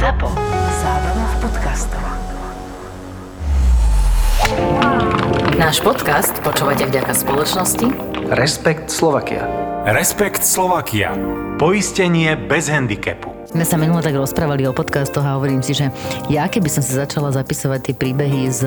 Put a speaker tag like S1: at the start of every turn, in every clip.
S1: ZAPO. Zábrná v podcastov. Náš podcast počúvate vďaka spoločnosti
S2: Respekt Slovakia.
S3: Respekt Slovakia.
S2: Poistenie bez handicapu.
S4: sme sa minule tak rozprávali o podcastoch a hovorím si, že ja keby som si začala zapisovať tie príbehy s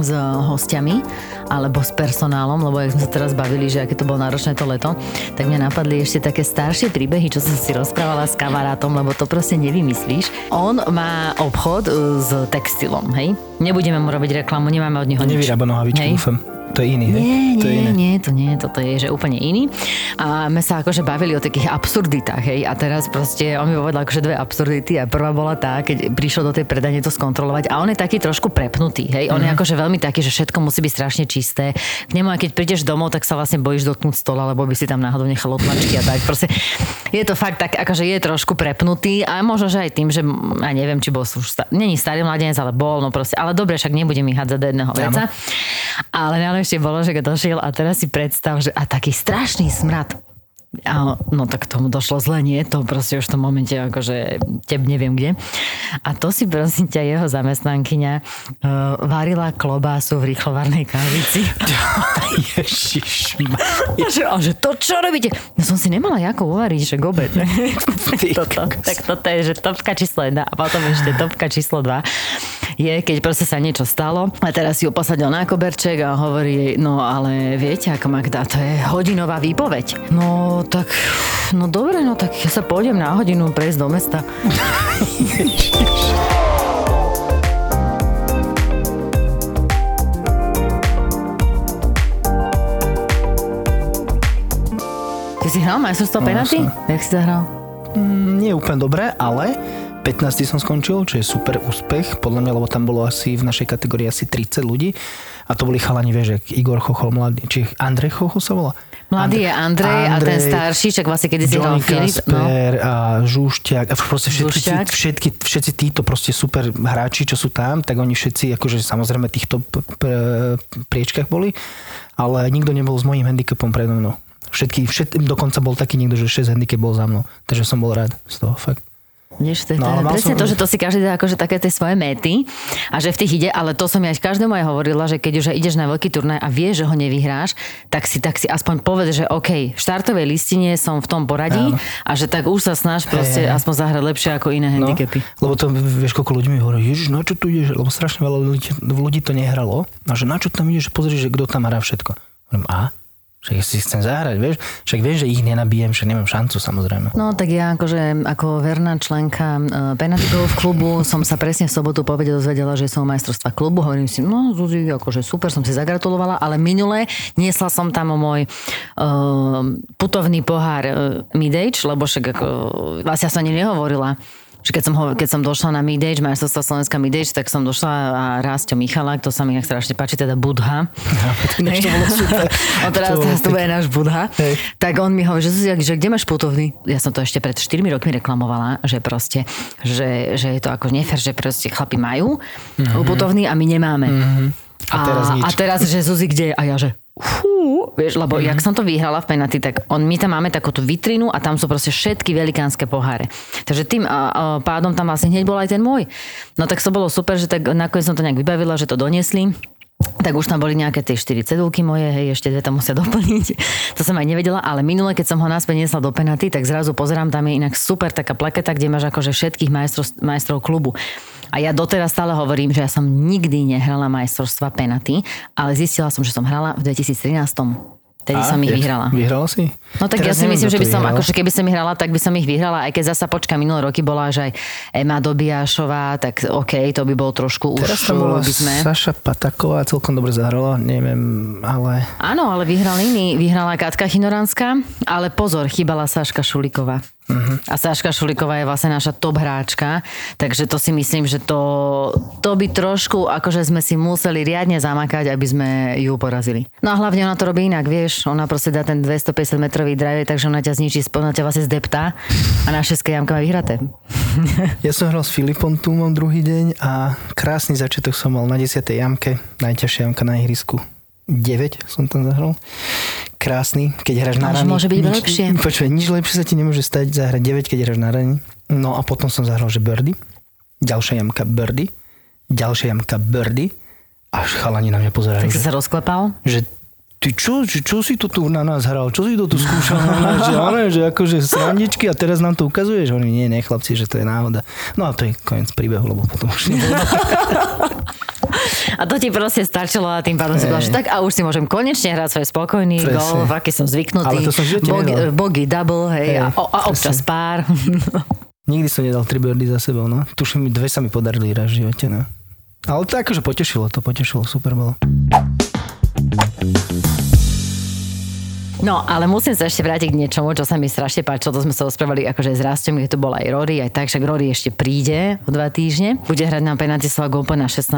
S4: s hostiami alebo s personálom, lebo jak sme sa teraz bavili, že aké to bolo náročné to leto, tak mňa napadli ešte také staršie príbehy, čo som si rozprávala s kamarátom, lebo to proste nevymyslíš. On má obchod uh, s textilom, hej? Nebudeme mu robiť reklamu, nemáme od neho nič.
S5: Nevyrába nohavičky,
S4: Hej?
S5: dúfam. To je iný, hej?
S4: Nie,
S5: to je
S4: nie,
S5: iné.
S4: nie, to nie, toto je že úplne iný. A my sa akože bavili o takých absurditách, hej, a teraz proste on mi povedal akože dve absurdity a prvá bola tá, keď prišiel do tej predane to skontrolovať a on je taký trošku prepnutý, hej, on je
S5: Mhm.
S4: akože veľmi taký, že všetko musí byť strašne čisté. K nemu, a keď prídeš domov, tak sa vlastne bojíš dotknúť stola, lebo by si tam náhodou nechal otlačky a tak. Proste je to fakt tak, akože je trošku prepnutý a možno, že aj tým, že a neviem, či bol už sta- není starý mladenec, ale bol, no proste, ale dobre, však nebudem ich hádzať do jedného veca. Ale najlepšie bolo, že došiel a teraz si predstav, že a taký strašný smrad. A, no tak tomu došlo zle, nie? To proste už v tom momente akože teb neviem kde. A to si prosím ťa jeho zamestnankyňa uh, varila klobásu v rýchlovarnej kávici.
S5: Ježiš.
S4: A že, a že to čo robíte? No som si nemala ako uvariť, že obed. toto, tak toto je, že topka číslo 1 a potom ešte topka číslo 2 je, keď proste sa niečo stalo a teraz si ho posadil na koberček a hovorí jej, no ale viete, ako Magda, to je hodinová výpoveď. No tak, no dobre, no tak ja sa pôjdem na hodinu prejsť do mesta. Ty si hral majstrovstvo penalty? Jak si zahral?
S5: Nie úplne dobré, ale 15. som skončil, čo je super úspech, podľa mňa, lebo tam bolo asi v našej kategórii asi 30 ľudí a to boli chalani, vieš, Igor Chochol, mladý, či Andrej Chochol sa volá?
S4: Mladý je Andrej, a ten starší, čak vlastne kedy si hral Filip. No.
S5: A Žúšťak a proste všetky,
S4: Žúšťak.
S5: všetky, všetci títo proste super hráči, čo sú tam, tak oni všetci, akože samozrejme týchto p- p- priečkách boli, ale nikto nebol s mojím handicapom predo mnou. Všetky, všet, dokonca bol taký niekto, že 6 handicap bol za mnou, takže som bol rád z toho, fakt.
S4: Vieš, to je
S5: No,
S4: no,
S5: ale mal
S4: presne
S5: som-
S4: to, že to si každý dá akože také tie svoje méty a že v tých ide, ale to som ja každému aj hovorila, že keď už ideš na veľký turnaj a vieš, že ho nevyhráš, tak si, tak si aspoň povedz, že OK, v štartovej listine som v tom poradí a že tak už sa snaž proste
S5: hej.
S4: aspoň zahrať lepšie ako iné handicapy.
S5: No, lebo to, vieš, koľko ľudí mi hovorí, ježiš, na čo tu ideš? Lebo strašne veľa ľudí, ľudí to nehralo. A že na čo tam ideš, pozri, že kto tam hrá všetko. A? Ja si chcem zahrať, vieš? Však vieš, že ich nenabijem, že nemám šancu, samozrejme.
S4: No tak ja akože ako verná členka uh, penalty golf klubu som sa presne v sobotu povede dozvedela, že som majstrovstva klubu. Hovorím si, no Zuzi, akože super, som si zagratulovala, ale minule niesla som tam môj uh, putovný pohár uh, midage, lebo však ako, vlastne ja som ani nehovorila že keď som, ho, keď som došla na Midage, majstrovstvo Slovenska Midage, tak som došla a Rásťo Michalák, to sa mi inak strašne páči, teda Budha.
S5: to bolo super.
S4: On teraz,
S5: To
S4: teraz to bude náš Budha.
S5: Hej.
S4: Tak on mi hovorí, že, že kde máš putovný? Ja som to ešte pred 4 rokmi reklamovala, že proste, že, že je to ako nefér, že proste chlapi majú mm-hmm. putovný a my nemáme. Mm-hmm.
S5: A teraz nič.
S4: a teraz, že Zuzi, kde je? A ja, že fú, vieš, lebo mm-hmm. jak som to vyhrala v penalty, tak on, my tam máme takúto vitrinu a tam sú proste všetky velikánske poháre. Takže tým a, a, pádom tam vlastne hneď bol aj ten môj. No tak to bolo super, že tak nakoniec som to nejak vybavila, že to doniesli. Tak už tam boli nejaké tie 4 cedulky moje, hej, ešte dve tam musia doplniť. To som aj nevedela, ale minule, keď som ho naspäť niesla do penaty, tak zrazu pozerám, tam je inak super taká plaketa, kde máš akože všetkých majstrov, majstrov klubu. A ja doteraz stále hovorím, že ja som nikdy nehrala majstrovstva penaty, ale zistila som, že som hrala v 2013. Tedy som ich vyhrala.
S5: Vyhrala si?
S4: No tak
S5: Teraz
S4: ja si
S5: neviem,
S4: myslím, že by som,
S5: vyhral.
S4: akože keby som ich hrala, tak by som ich vyhrala, aj keď zasa počka minulé roky bola, že aj Ema Dobiašová, tak OK, to by bolo trošku už,
S5: Teraz tam bola
S4: by sme...
S5: Saša Pataková, celkom dobre zahrala, neviem, ale...
S4: Áno, ale vyhral iný. Vyhrala Katka Chinoranská, ale pozor, chýbala Saška Šuliková. Uh-huh. A Saška Šuliková je vlastne naša top hráčka, takže to si myslím, že to, to by trošku, akože sme si museli riadne zamakať, aby sme ju porazili. No a hlavne ona to robí inak, vieš, ona proste dá ten 250 metrový drive, takže ona ťa zničí, ona ťa vlastne zdeptá a na 6 jamka má vyhraté.
S5: Ja som hral s Filipom Túmom druhý deň a krásny začiatok som mal na 10. jamke, najťažšia jamka na ihrisku. 9 som tam zahral. krásny, keď hráš na rany.
S4: môže byť
S5: nič,
S4: lepšie.
S5: Počuj, nič lepšie sa ti nemôže stať zahrať 9, keď hráš na rany. No a potom som zahral, že birdie, ďalšia jamka birdie, ďalšia jamka birdie, až chalani na mňa pozerajú,
S4: Tak
S5: že,
S4: sa rozklepal?
S5: že ty čo, že čo si to tu na nás hral, čo si to tu skúšal na nás, že, one, že akože srandičky a teraz nám to ukazuješ, oni nie, nie chlapci, že to je náhoda. No a to je koniec príbehu, lebo potom už nebolo.
S4: A to ti proste stačilo a tým pádom si bola, tak a už si môžem konečne hrať svoj spokojný
S5: Presne.
S4: golf, aký som zvyknutý.
S5: Ale to som v
S4: Bogy, bogy double, hej,
S5: Hej,
S4: a, a občas
S5: presne.
S4: pár.
S5: Nikdy som nedal tri birdy za sebou, no. Tuším, dve sa mi podarili raz v živote, no. Ale to akože potešilo, to potešilo, super bolo.
S4: No, ale musím sa ešte vrátiť k niečomu, čo sa mi strašne páčilo, to sme sa rozprávali akože s Rastom, kde to bol aj Rory, aj tak, však Rory ešte príde o dva týždne. Bude hrať na Penatislava Golpa na 16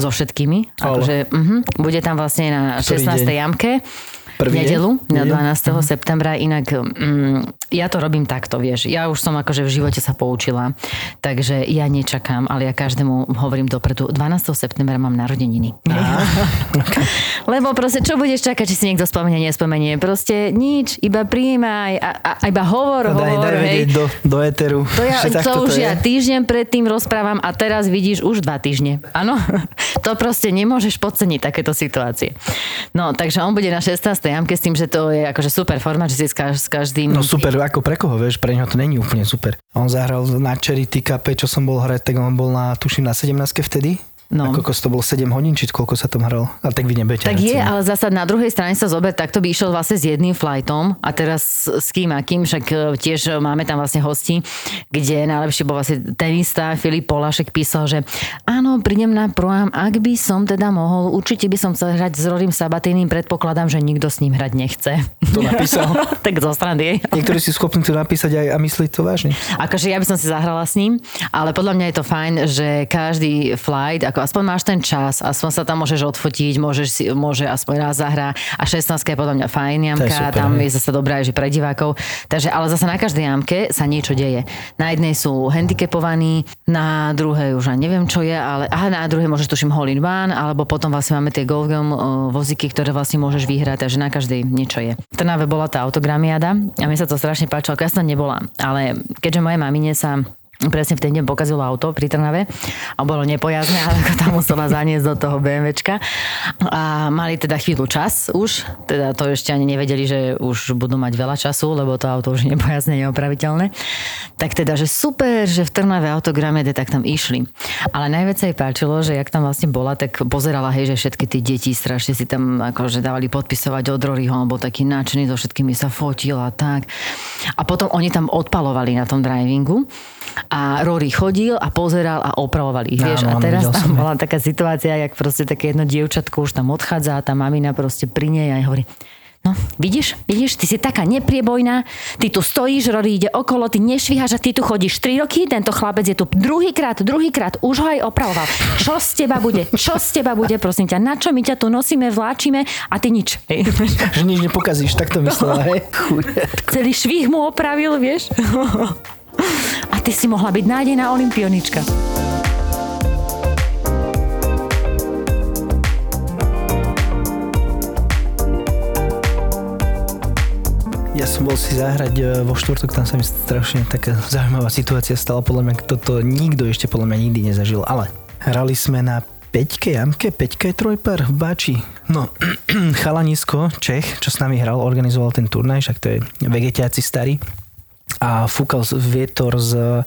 S4: so všetkými.
S5: Ale.
S4: Akože, uh-huh, bude tam vlastne na
S5: Ktorý
S4: 16.
S5: deň?
S4: jamke.
S5: Prvý
S4: nedelu,
S5: deň?
S4: na
S5: Nedelu?
S4: 12. septembra. Inak mm, ja to robím takto, vieš. Ja už som akože v živote sa poučila, takže ja nečakám, ale ja každému hovorím dopredu, 12. septembra mám narodeniny. Lebo proste, čo budeš čakať, či si niekto spomenie, nespomenie? Proste nič, iba prijímaj a, a, a iba hovor,
S5: No daj,
S4: hovor,
S5: daj
S4: hej.
S5: vedieť do, do éteru.
S4: To, ja, to už
S5: je.
S4: ja týždeň predtým rozprávam a teraz vidíš už dva týždne. Áno? To proste nemôžeš podceniť takéto situácie. No, takže on bude na 16. jamke s tým, že to je akože super forma, že si s každým...
S5: No super, ako pre koho, vieš, pre neho to není úplne super. On zahral na Charity Cup, čo som bol hrať, tak on bol na, tuším, na 17 vtedy.
S4: No.
S5: A koľko to bolo 7 hodín, či koľko sa tam hral. A tak vy nebudete
S4: Tak je, ale zasa na druhej strane sa zober, tak to by išiel vlastne s jedným flightom a teraz s kým a kým, však e, tiež máme tam vlastne hosti, kde najlepšie bol vlastne tenista Filip Polášek písal, že áno, prídem na proám, ak by som teda mohol, určite by som chcel hrať s Rorim Sabatíným, predpokladám, že nikto s ním hrať nechce.
S5: To napísal.
S4: tak zo strany.
S5: Niektorí si schopní to napísať aj a myslieť to vážne.
S4: Akože ja by som si zahrala s ním, ale podľa mňa je to fajn, že každý flight, ako aspoň máš ten čas, aspoň sa tam môžeš odfotiť, môžeš si, môže aspoň raz zahrá a 16 je podľa mňa fajn jamka,
S5: super,
S4: tam je zase dobrá aj že pre divákov. Takže, ale zase na každej jamke sa niečo deje. Na jednej sú handicapovaní, na druhej už ani neviem čo je, ale aha, na druhej môžeš tuším hole in one, alebo potom vlastne máme tie Golf Gum uh, vozíky, ktoré vlastne môžeš vyhrať, takže na každej niečo je. V Trnave bola tá autogramiada a mne sa to strašne páčilo, ja som nebola, ale keďže moje mamine sa presne v ten deň pokazilo auto pri Trnave a bolo nepojazné, ale ako tam musela zaniesť do toho BMWčka. A mali teda chvíľu čas už, teda to ešte ani nevedeli, že už budú mať veľa času, lebo to auto už je nepojazné, neopraviteľné. Tak teda, že super, že v Trnave autogramede, tak tam išli. Ale najviac sa jej páčilo, že jak tam vlastne bola, tak pozerala, hej, že všetky tie deti strašne si tam akože dávali podpisovať od Roryho, on bol taký nadšený, so všetkými sa fotil a tak. A potom oni tam odpalovali na tom drivingu a Rory chodil a pozeral a opravoval ich, vieš.
S5: Áno,
S4: a teraz tam bola taká situácia, jak proste také jedno dievčatko už tam odchádza a tá mamina proste pri nej a hovorí, No, vidíš, vidíš, ty si taká nepriebojná, ty tu stojíš, Rory ide okolo, ty nešvíhaš a ty tu chodíš 3 roky, tento chlapec je tu druhýkrát, druhýkrát, už ho aj opravoval. Čo z teba bude? Čo z teba bude, prosím ťa? Na čo my ťa tu nosíme, vláčime a ty nič. Hej.
S5: Že nič nepokazíš, tak to myslela, hej?
S4: Celý švih mu opravil, vieš? A ty si mohla byť nádejná olimpionička.
S5: Ja som bol si zahrať e, vo štvrtok, tam sa mi strašne taká zaujímavá situácia stala, podľa mňa toto nikto ešte podľa mňa nikdy nezažil, ale hrali sme na 5 jamke, 5 je trojpar v Báči. No, chalanisko, Čech, čo s nami hral, organizoval ten turnaj, však to je vegetiaci starý a fúkal vietor z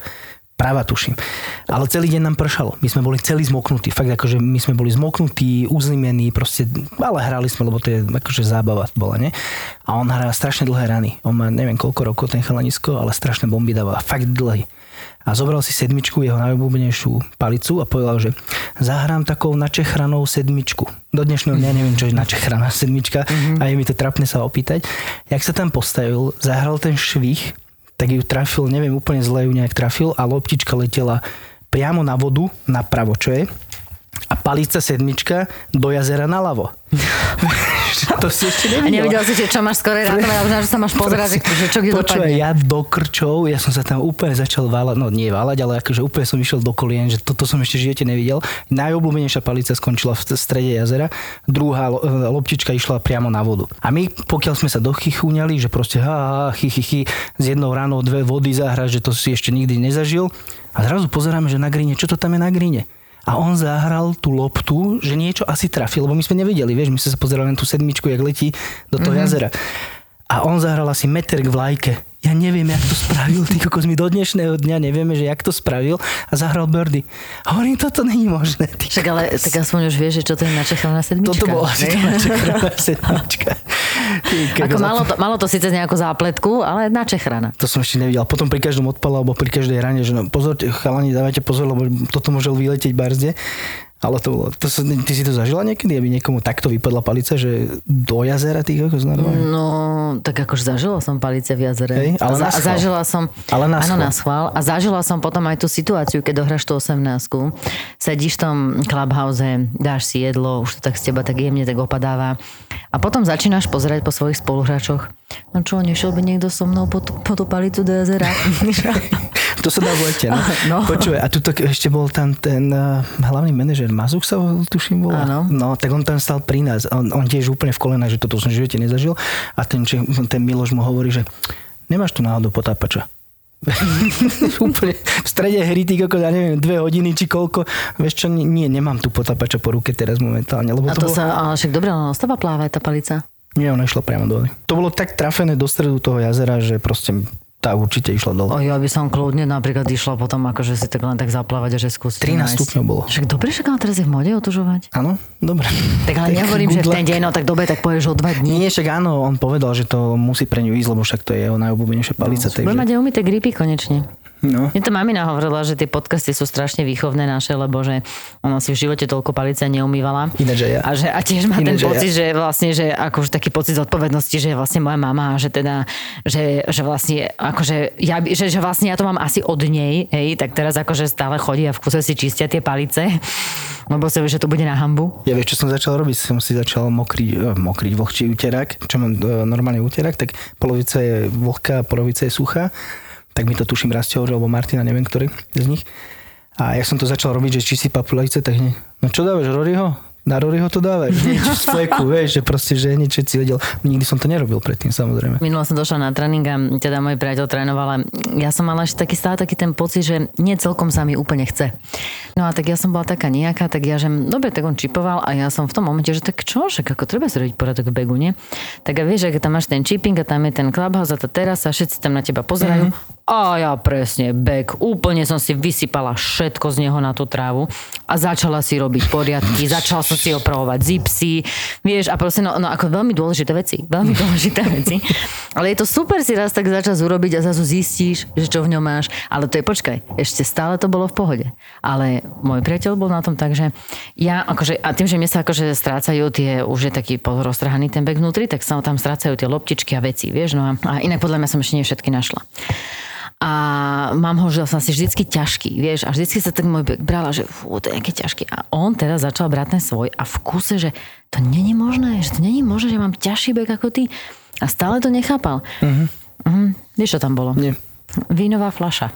S5: práva tuším. Ale celý deň nám pršalo. My sme boli celí zmoknutí. Fakt akože my sme boli zmoknutí, uzlimení, proste, ale hrali sme, lebo to je akože zábava bola, ne? A on hrá strašne dlhé rany. On má neviem koľko rokov ten chalanisko, ale strašné bomby dáva. Fakt dlhý. A zobral si sedmičku, jeho najobľúbenejšiu palicu a povedal, že zahrám takou načechranou sedmičku. Do dnešného dňa neviem, čo je načechraná sedmička a je mi to trapne sa opýtať. Jak sa tam postavil, zahral ten švih, tak ju trafil, neviem, úplne zle ju nejak trafil a loptička letela priamo na vodu, napravo, čo je. a palica sedmička do jazera naľavo. to si ešte
S4: A
S5: nevidela.
S4: nevidel si, že čo máš skore ráno, ale už sa máš pozerať, že, čo kde
S5: Počúvaj,
S4: dopadne.
S5: ja do krčov, ja som sa tam úplne začal váľať, no nie váľať, ale akože úplne som išiel do kolien, že toto som ešte v živote nevidel. Najobľúbenejšia palica skončila v strede jazera, druhá e, loptička išla priamo na vodu. A my, pokiaľ sme sa dochychúňali, že proste ha, ha, chy, chy, chy, z jednou ráno dve vody zahrať, že to si ešte nikdy nezažil. A zrazu pozeráme, že na gríne, čo to tam je na gríne? A on zahral tú loptu, že niečo asi trafil, lebo my sme nevideli, vieš, my sme sa pozerali na tú sedmičku, jak letí do toho mm-hmm. jazera. A on zahral asi meter k vlajke. Ja neviem, jak to spravil, ty kokos, my do dnešného dňa nevieme, že jak to spravil a zahral birdie. A hovorím, toto není možné. Ty.
S4: Však ale tak aspoň už vieš, že čo to je načechaná sedmička.
S5: Toto bola asi načechrana sedmička. Ty
S4: Ako malo to, malo to síce nejakú zápletku, ale načechrana.
S5: To som ešte nevidel. Potom pri každom odpale alebo pri každej rane, že no, pozor, chalani, dávajte pozor, lebo toto môže vyletieť barzde. Ale to bolo, to ty si to zažila niekedy, aby niekomu takto vypadla palica, že do jazera tých kokos normálne?
S4: No, tak akože zažila som palice v jazere.
S5: Hej, ale
S4: a, za, a zažila som...
S5: Ale na
S4: áno, na schvál. A zažila som potom aj tú situáciu, keď dohráš tú 18 sedíš v tom clubhouse, dáš si jedlo, už to tak z teba tak jemne tak opadáva. A potom začínaš pozerať po svojich spoluhráčoch. No čo, nešiel by niekto so mnou po, tú- po tú palicu do jazera?
S5: To sa dá v lete, no.
S4: No.
S5: Počúvaj, a tu ešte bol tam ten uh, hlavný manažer Mazuk sa tuším volá.
S4: Áno.
S5: No, tak on tam stal pri nás. On, on tiež úplne v kolenách, že toto som v živote nezažil. A ten, ten Miloš mu hovorí, že nemáš tu náhodou potápača. úplne v strede hry, ty kokos, ja neviem, dve hodiny či koľko. Vieš čo, nie, nemám tu potápača po ruke teraz momentálne. Lebo
S4: A
S5: to,
S4: to
S5: bolo...
S4: sa, ale však dobre, ale ostáva plávať tá palica.
S5: Nie, ona išla priamo do vody. To bolo tak trafené do stredu toho jazera, že proste tá určite išla dole.
S4: O, ja by som kľudne napríklad išla potom, akože si tak len tak zaplávať a že skúsiť
S5: 13
S4: nájsť.
S5: stupňov bolo.
S4: Však dobre, ale teraz je v mode otužovať.
S5: Áno, dobre.
S4: Tak ale nehovorím, že v ten deň, no tak dobre, tak poješ o dva dní.
S5: Nie, však áno, on povedal, že to musí pre ňu ísť, lebo však to je jeho najobľúbenejšia palica.
S4: Budem
S5: takže...
S4: mať aj umyté gripy konečne.
S5: No.
S4: Mne to mamina hovorila, že tie podcasty sú strašne výchovné naše, lebo že ona si v živote toľko palice neumývala.
S5: Ináč ja.
S4: A, že, a tiež má ten
S5: Ináč ja.
S4: pocit, že vlastne, že akože taký pocit zodpovednosti, že je vlastne moja mama a že teda, že, že vlastne, akože ja, že, že vlastne ja to mám asi od nej, hej, tak teraz akože stále chodí a v kuse si čistia tie palice, lebo vie, že to bude na hambu.
S5: Ja vieš, čo som začal robiť? Som si začal mokriť, eh, mokriť vlhčí úterák, čo mám eh, normálne úterák, tak polovica je vlhká, polovica je suchá. Tak mi to tuším Rastio alebo Martina, neviem ktorý z nich. A ja som to začal robiť, že či si papulajce, tak hneď, no čo dávaš, Roryho? Na Roryho to dávaj. Hneď z fleku, vieš, že proste, že hneď všetci vedel. Nikdy som to nerobil predtým, samozrejme.
S4: Minula som došla na tréning a teda môj priateľ trénoval a ja som mala ešte taký stále taký ten pocit, že nie celkom sa mi úplne chce. No a tak ja som bola taká nejaká, tak ja, že dobre, tak on čipoval a ja som v tom momente, že tak čo, že ako treba si robiť poriadok v begu, nie? Tak a vieš, ak tam máš ten chipping a tam je ten clubhouse a tá terasa, všetci tam na teba pozerajú. A ja presne, bek, úplne som si vysypala všetko z neho na tú trávu a začala si robiť poriadky, začala som si opravovať zipsy, vieš, a proste, no, no ako veľmi dôležité veci, veľmi dôležité veci. Ale je to super si raz tak začas urobiť a zrazu zistíš, že čo v ňom máš, ale to je, počkaj, ešte stále to bolo v pohode. Ale môj priateľ bol na tom tak, že ja, akože, a tým, že mne sa akože strácajú tie, už je taký roztrhaný ten bek vnútri, tak sa tam strácajú tie loptičky a veci, vieš, no a, a inak podľa mňa som ešte nie všetky našla a mám ho že asi vždycky ťažký, vieš, a vždycky sa tak môj bek brala, že fú, to je nejaký ťažký. A on teraz začal brať ten svoj a v kuse, že to není možné, že to není možné, že mám ťažší bek ako ty. A stále to nechápal. Uh-huh. Uh-huh. Vieš, čo tam bolo?
S5: Nie.
S4: Vínová fľaša.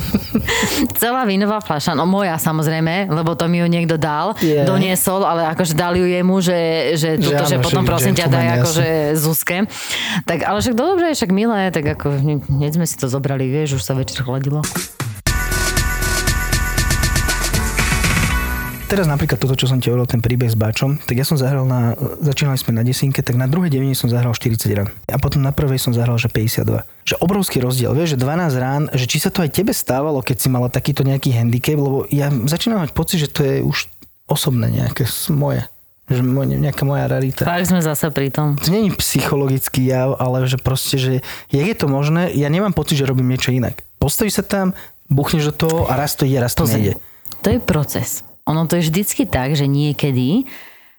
S4: Celá vínová fľaša, no moja samozrejme, lebo to mi ju niekto dal,
S5: Je.
S4: doniesol, ale akože dal ju jemu, že, že, toto,
S5: áno,
S4: že potom prosím ťa daj akože Zuzke. Tak ale však dobre, však milé, tak ako hneď sme si to zobrali, vieš, už sa večer chladilo.
S5: Teraz napríklad toto, čo som ti hovoril, ten príbeh s Bačom, tak ja som zahral na, začínali sme na desinke, tak na druhej devine som zahral 40 rán. A potom na prvej som zahral, že 52. Že obrovský rozdiel, vieš, že 12 rán, že či sa to aj tebe stávalo, keď si mala takýto nejaký handicap, lebo ja začínam mať pocit, že to je už osobné nejaké moje. Že moje, nejaká moja rarita.
S4: Fakt sme zase pri tom.
S5: To je psychologický jav, ale že proste, že jak je to možné, ja nemám pocit, že robím niečo inak. Postavíš sa tam, buchneš do toho a raz to ide, raz to nejde.
S4: To je proces. Ono to je vždycky tak, že niekedy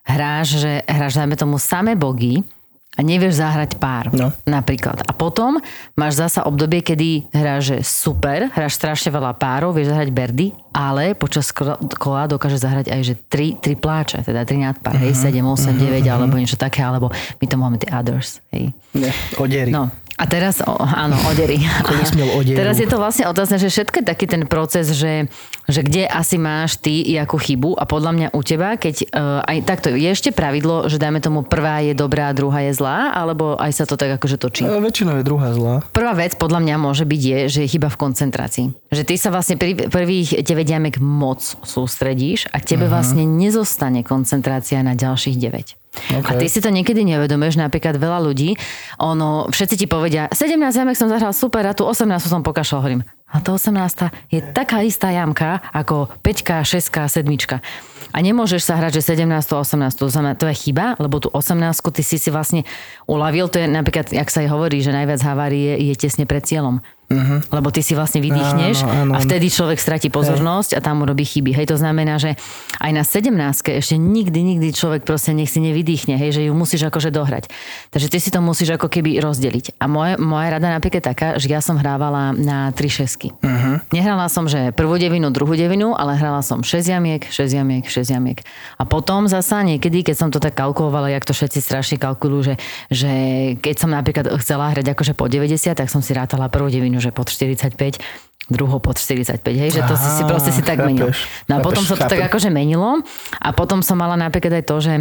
S4: hráš, že hráš, dajme tomu, samé bogy a nevieš zahrať pár.
S5: No.
S4: Napríklad. A potom máš zasa obdobie, kedy hráš že super, hráš strašne veľa párov, vieš zahrať berdy, ale počas kola dokáže zahrať aj že 3, 3 pláče, teda 3 nadpár, hej, 7, 8, 9 alebo niečo také, alebo my to máme tie others, hej.
S5: Nie, odiery.
S4: No, a teraz, o, áno, odery. Teraz je to vlastne otázne, že všetko je taký ten proces, že, že kde asi máš ty jakú chybu a podľa mňa u teba, keď uh, aj takto, je ešte pravidlo, že dajme tomu prvá je dobrá, druhá je zlá, alebo aj sa to tak akože točí?
S5: E, Väčšinou je druhá zlá.
S4: Prvá vec podľa mňa môže byť je, že je chyba v koncentrácii. Že ty sa vlastne pri prvých 9 jamek moc sústredíš a tebe uh-huh. vlastne nezostane koncentrácia na ďalších 9. Okay. A ty si to niekedy nevedomeš, napríklad veľa ľudí, ono, všetci ti povedia, 17 jamek som zahral super a tu 18 som pokašľal, hovorím, a to 18 je taká istá jamka ako 5, 6, 7. A nemôžeš sa hrať, že 17, 18, to znamená, to je chyba, lebo tu 18 ty si si vlastne uľavil, to je napríklad, jak sa aj hovorí, že najviac havárie je, je tesne pred cieľom. Uh-huh. Lebo ty si vlastne vydýchneš
S5: Áno, áno,
S4: a vtedy človek stratí pozornosť a tam urobí chyby. Hej, to znamená, že aj na 17 ešte nikdy, nikdy človek proste nech si nevydýchne, hej, že ju musíš akože dohrať. Takže ty si to musíš ako keby rozdeliť. A moje, moja rada napríklad taká, že ja som hrávala na 3 šesky. Uh-huh. Nehrala som, že prvú devinu, druhú devinu, ale hrala som 6 jamiek, 6 jamiek, 6 jamiek. A potom zasa niekedy, keď som to tak kalkulovala, jak to všetci strašne kalkulujú, že, že keď som napríklad chcela hrať akože po 90, tak som si rátala prvú devinu, že pod 45 druhou pod 45, hej, že to si, si
S5: Aha,
S4: proste si tak
S5: chápeš,
S4: menil. No a
S5: chápeš,
S4: potom sa to tak akože menilo a potom som mala napríklad aj to, že,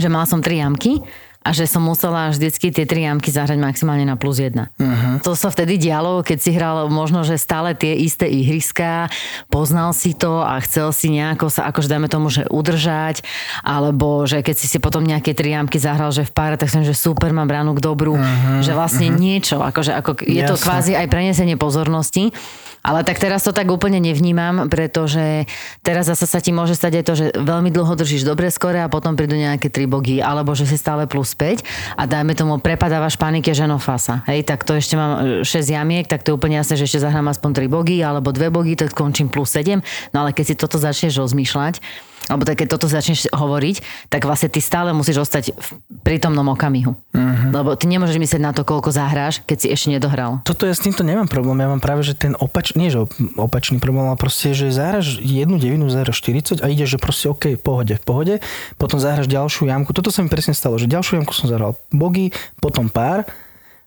S4: že mala som tri jamky a že som musela vždycky tie tri jamky zahrať maximálne na plus jedna. Uh-huh. To sa vtedy dialo, keď si hral možno, že stále tie isté ihriská, poznal si to a chcel si nejako sa, akože dajme tomu, že udržať, alebo že keď si si potom nejaké tri jamky zahral, že v páre, tak som, že super, mám bránu k dobru, uh-huh, že vlastne uh-huh. niečo, akože ako, je to
S5: Jasné.
S4: kvázi aj prenesenie pozornosti, ale tak teraz to tak úplne nevnímam, pretože teraz zase sa ti môže stať aj to, že veľmi dlho držíš dobre skore a potom prídu nejaké tri bogy, alebo že si stále plus 5 a dajme tomu prepadávaš panike ženofasa. Hej, tak to ešte mám 6 jamiek, tak to je úplne jasné, že ešte zahrám aspoň 3 bogy alebo 2 bogy, tak skončím plus 7. No ale keď si toto začneš rozmýšľať, alebo tak keď toto začneš hovoriť, tak vlastne ty stále musíš ostať v prítomnom okamihu. Uh-huh. Lebo ty nemôžeš myslieť na to, koľko zahráš, keď si ešte nedohral.
S5: Toto ja s týmto nemám problém. Ja mám práve, že ten opačný, nie že op- opačný problém, ale proste, že zahraš jednu devinu, zahraš 40 a ideš, že proste OK, v pohode, v pohode. Potom zahraš ďalšiu jamku. Toto sa mi presne stalo, že ďalšiu jamku som zahral bogy, potom pár,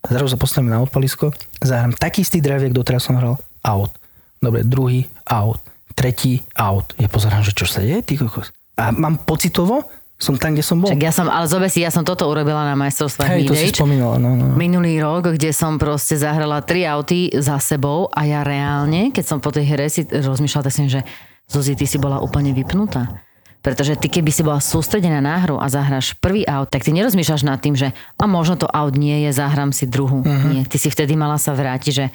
S5: zrazu sa postavím na odpalisko, zahrám taký istý drive, jak doteraz som hral, out. Dobre, druhý, out. Tretí, out. Ja pozerám, že čo sa deje, ty kokos. A mám pocitovo, som tam, kde som bol.
S4: Však ja som, ale zobe si, ja som toto urobila na majstrovstvách
S5: Hej, to si spomínala, no, no.
S4: Minulý rok, kde som proste zahrala tri auty za sebou a ja reálne, keď som po tej hre si rozmýšľala, tak som, že Zuzi, ty si bola úplne vypnutá. Pretože ty keby si bola sústredená na hru a zahráš prvý aut, tak ty nerozmýšľaš nad tým, že a možno to aut nie je, zahrám si druhú. Uh-huh. Nie, ty si vtedy mala sa vrátiť, že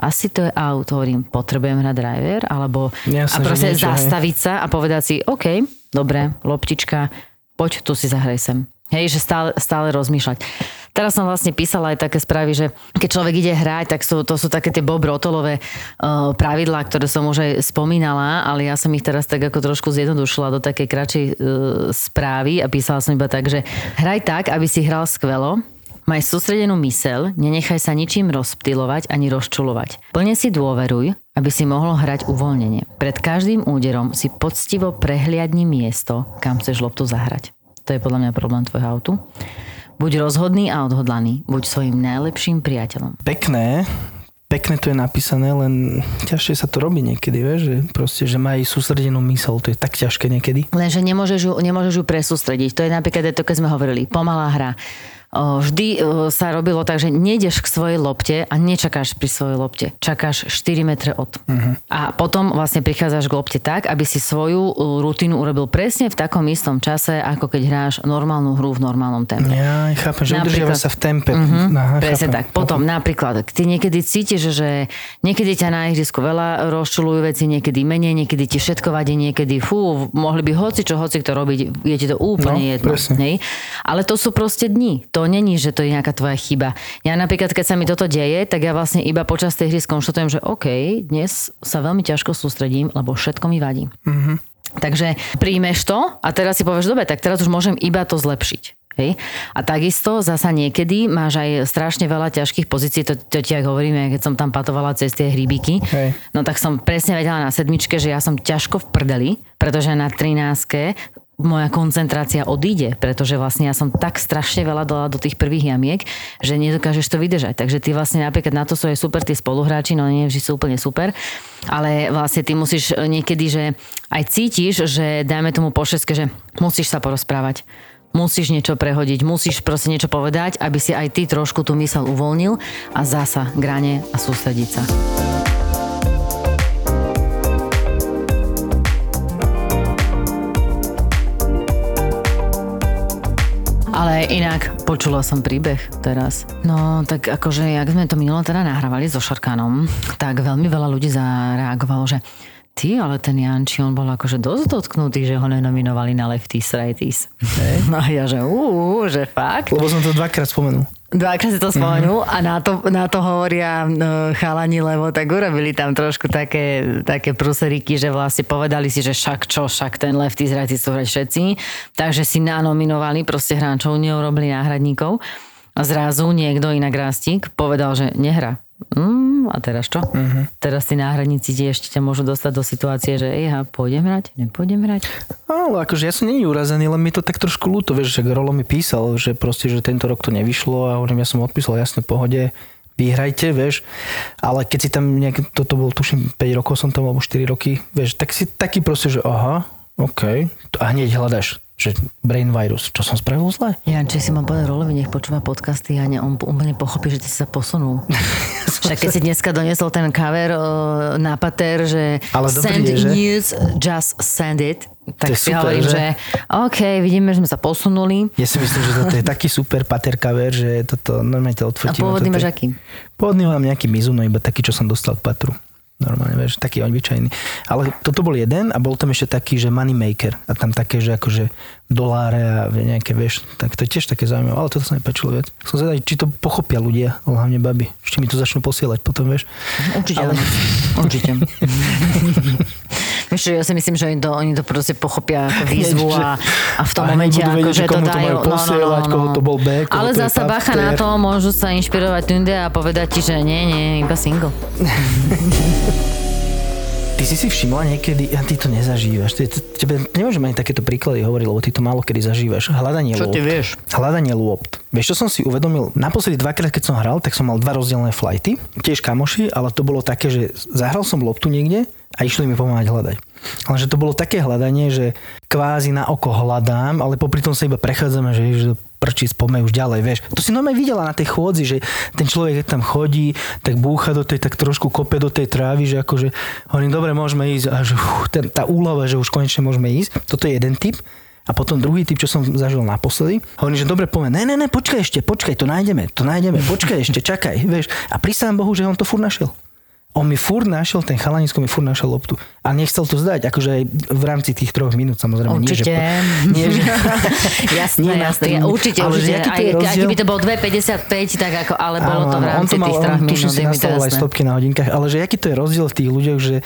S4: asi to je aut, hovorím, potrebujem hrať driver, alebo
S5: Jasné,
S4: a proste
S5: niečo, hej.
S4: zastaviť sa a povedať si, OK, dobre, loptička, poď tu si zahraj sem. Hej, že stále, stále rozmýšľať. Teraz som vlastne písala aj také správy, že keď človek ide hrať, tak sú, to sú také tie Bob Rotolové uh, pravidlá, ktoré som už aj spomínala, ale ja som ich teraz tak ako trošku zjednodušila do takej kratšej uh, správy a písala som iba tak, že hraj tak, aby si hral skvelo, Maj sústredenú mysel, nenechaj sa ničím rozptylovať ani rozčulovať. Plne si dôveruj, aby si mohol hrať uvoľnenie. Pred každým úderom si poctivo prehliadni miesto, kam chceš loptu zahrať. To je podľa mňa problém tvojho autu. Buď rozhodný a odhodlaný. Buď svojim najlepším priateľom.
S5: pekné, pekné to je napísané, len ťažšie sa to robí niekedy, vieš, že proste, že má aj sústredenú mysel, to je tak ťažké niekedy.
S4: Lenže nemôžeš ju, nemôžeš ju presústrediť. To je napríklad to, keď sme hovorili, pomalá hra. Vždy sa robilo tak, že nejdeš k svojej lopte a nečakáš pri svojej lopte. Čakáš 4 metre od. Uh-huh. A potom vlastne prichádzaš k lopte tak, aby si svoju rutinu urobil presne v takom istom čase, ako keď hráš normálnu hru v normálnom tempe.
S5: Ja chápem, že udržiava sa v tempe.
S4: Mhm,
S5: Aha,
S4: presne
S5: chápem,
S4: tak. Potom napríklad, ty niekedy cítiš, že niekedy ťa na ihrisku veľa rozčulujú veci, niekedy menej, niekedy ti všetko vadí, niekedy fú, mohli by hoci čo, hoci kto robiť, je ti to úplne
S5: No,
S4: jedno. Ale to sú proste dni. To není, že to je nejaká tvoja chyba. Ja napríklad, keď sa mi toto deje, tak ja vlastne iba počas tej hry skonštatujem, že OK, dnes sa veľmi ťažko sústredím, lebo všetko mi vadí.
S5: Mhm.
S4: Takže príjmeš to a teraz si povieš, dobre, tak teraz už môžem iba to zlepšiť. Hej? A takisto zasa niekedy máš aj strašne veľa ťažkých pozícií, to, to ti aj hovoríme, keď som tam patovala cez tie hríbiky,
S5: Hej.
S4: no tak som presne vedela na sedmičke, že ja som ťažko v prdeli, pretože na 13 moja koncentrácia odíde, pretože vlastne ja som tak strašne veľa dala do tých prvých jamiek, že nedokážeš to vydržať. Takže ty vlastne napríklad na to sú aj super tí spoluhráči, no nie vždy sú úplne super, ale vlastne ty musíš niekedy, že aj cítiš, že dajme tomu po šeske, že musíš sa porozprávať musíš niečo prehodiť, musíš proste niečo povedať, aby si aj ty trošku tú mysel uvoľnil a zasa grane a sústrediť sa. Ale inak, počula som príbeh teraz. No, tak akože, jak sme to minule teda nahrávali so Šarkanom, tak veľmi veľa ľudí zareagovalo, že ty, ale ten Janči, on bol akože dosť dotknutý, že ho nenominovali na Lefties Righties. No a ja, že uú, že fakt.
S5: Lebo som to dvakrát spomenul.
S4: Dvakrát si to spomenul a na to, na to hovoria no, chalani, lebo tak urobili tam trošku také, také pruseriky, že vlastne povedali si, že však čo, však ten lefty z Righty sú hrať všetci, takže si nanominovali proste hráčov, neurobili náhradníkov a zrazu niekto inak Rastík povedal, že nehra. Mm, a teraz čo? Uh-huh. Teraz tí náhradníci ti ešte ťa môžu dostať do situácie, že ja pôjdem hrať, nepôjdem hrať.
S5: Ale akože ja som není urazený, len mi to tak trošku ľúto, vieš, že Rolo mi písal, že proste, že tento rok to nevyšlo a hovorím, ja som odpísal, jasne, pohode, vyhrajte, vieš, ale keď si tam nejak, toto bol, tuším, 5 rokov som tam, alebo 4 roky, vieš, tak si taký proste, že aha, OK, a hneď hľadaš, že brain virus, čo som spravil zle?
S4: Janči si mám povedať Rolovi, nech počúva podcasty a ne, on úplne pochopí, že ty si sa posunul. Však keď si dneska doniesol ten cover na pater, že
S5: Ale
S4: send
S5: je, že?
S4: news, just send it, tak si
S5: super,
S4: hovorím,
S5: že?
S4: že? OK, vidíme, že sme sa posunuli.
S5: Ja si myslím, že toto je taký super pater cover, že toto normálne to
S4: A
S5: odfotíme.
S4: pôvodný
S5: toto
S4: máš aký?
S5: Pôvodný mám nejaký Mizuno, iba taký, čo som dostal k patru. Normálne, vieš, taký obyčajný. Ale toto bol jeden a bol tam ešte taký, že money maker. A tam také, že akože doláre a nejaké, vieš, tak to je tiež také zaujímavé. Ale toto sa mi páčilo viac. Som zvedavý, či to pochopia ľudia, hlavne baby. Či mi to začnú posielať potom, vieš.
S4: Určite ale... Určite. Vieš ja si myslím, že oni to, oni to proste pochopia ako výzvu a, a v tom
S5: a
S4: momente ako,
S5: že
S4: to
S5: komu to
S4: dajú.
S5: majú posielať, koho to bol back, koho
S4: Ale zasa bacha na to, môžu sa inšpirovať tunde a povedať ti, že nie, nie, iba single.
S5: Ty si si všimla niekedy, a ty to nezažívaš, ty, tebe nemôžem ani takéto príklady hovoriť, lebo ty to málo kedy zažívaš. Hľadanie
S4: Čo
S5: lôpt.
S4: ty vieš?
S5: Hľadanie lôpt. Vieš, čo som si uvedomil? Naposledy dvakrát, keď som hral, tak som mal dva rozdielne flighty, tiež kamoši, ale to bolo také, že zahral som loptu niekde a išli mi pomáhať hľadať. Lenže to bolo také hľadanie, že kvázi na oko hľadám, ale popri tom sa iba prechádzame, že, že prčí spome už ďalej, vieš. To si normálne videla na tej chôdzi, že ten človek, keď tam chodí, tak búcha do tej, tak trošku kope do tej trávy, že akože hovorím, dobre, môžeme ísť a že uf, ten, tá úlava, že už konečne môžeme ísť. Toto je jeden typ. A potom druhý typ, čo som zažil naposledy, hovorím, že dobre, poviem, ne, ne, ne, počkaj ešte, počkaj, to nájdeme, to nájdeme, počkaj ešte, čakaj, vieš. A pristám Bohu, že on to furt našiel. On mi furt našiel, ten chalanisko mi furt našiel loptu. A nechcel to zdať, akože aj v rámci tých troch minút, samozrejme.
S4: Určite.
S5: Nie, že, nie, že,
S4: jasné,
S5: Nie
S4: jasné. Ja, určite,
S5: Ale
S4: určite. Aj,
S5: je
S4: aj
S5: rozdiel?
S4: keby to bolo 2,55, tak ako, ale bolo to v
S5: Áno, áno,
S4: rámci
S5: on to mal,
S4: tých troch
S5: on, tuším,
S4: minút.
S5: si nastavoval aj stopky na hodinkách, ale že aký to je rozdiel v tých ľuďoch, že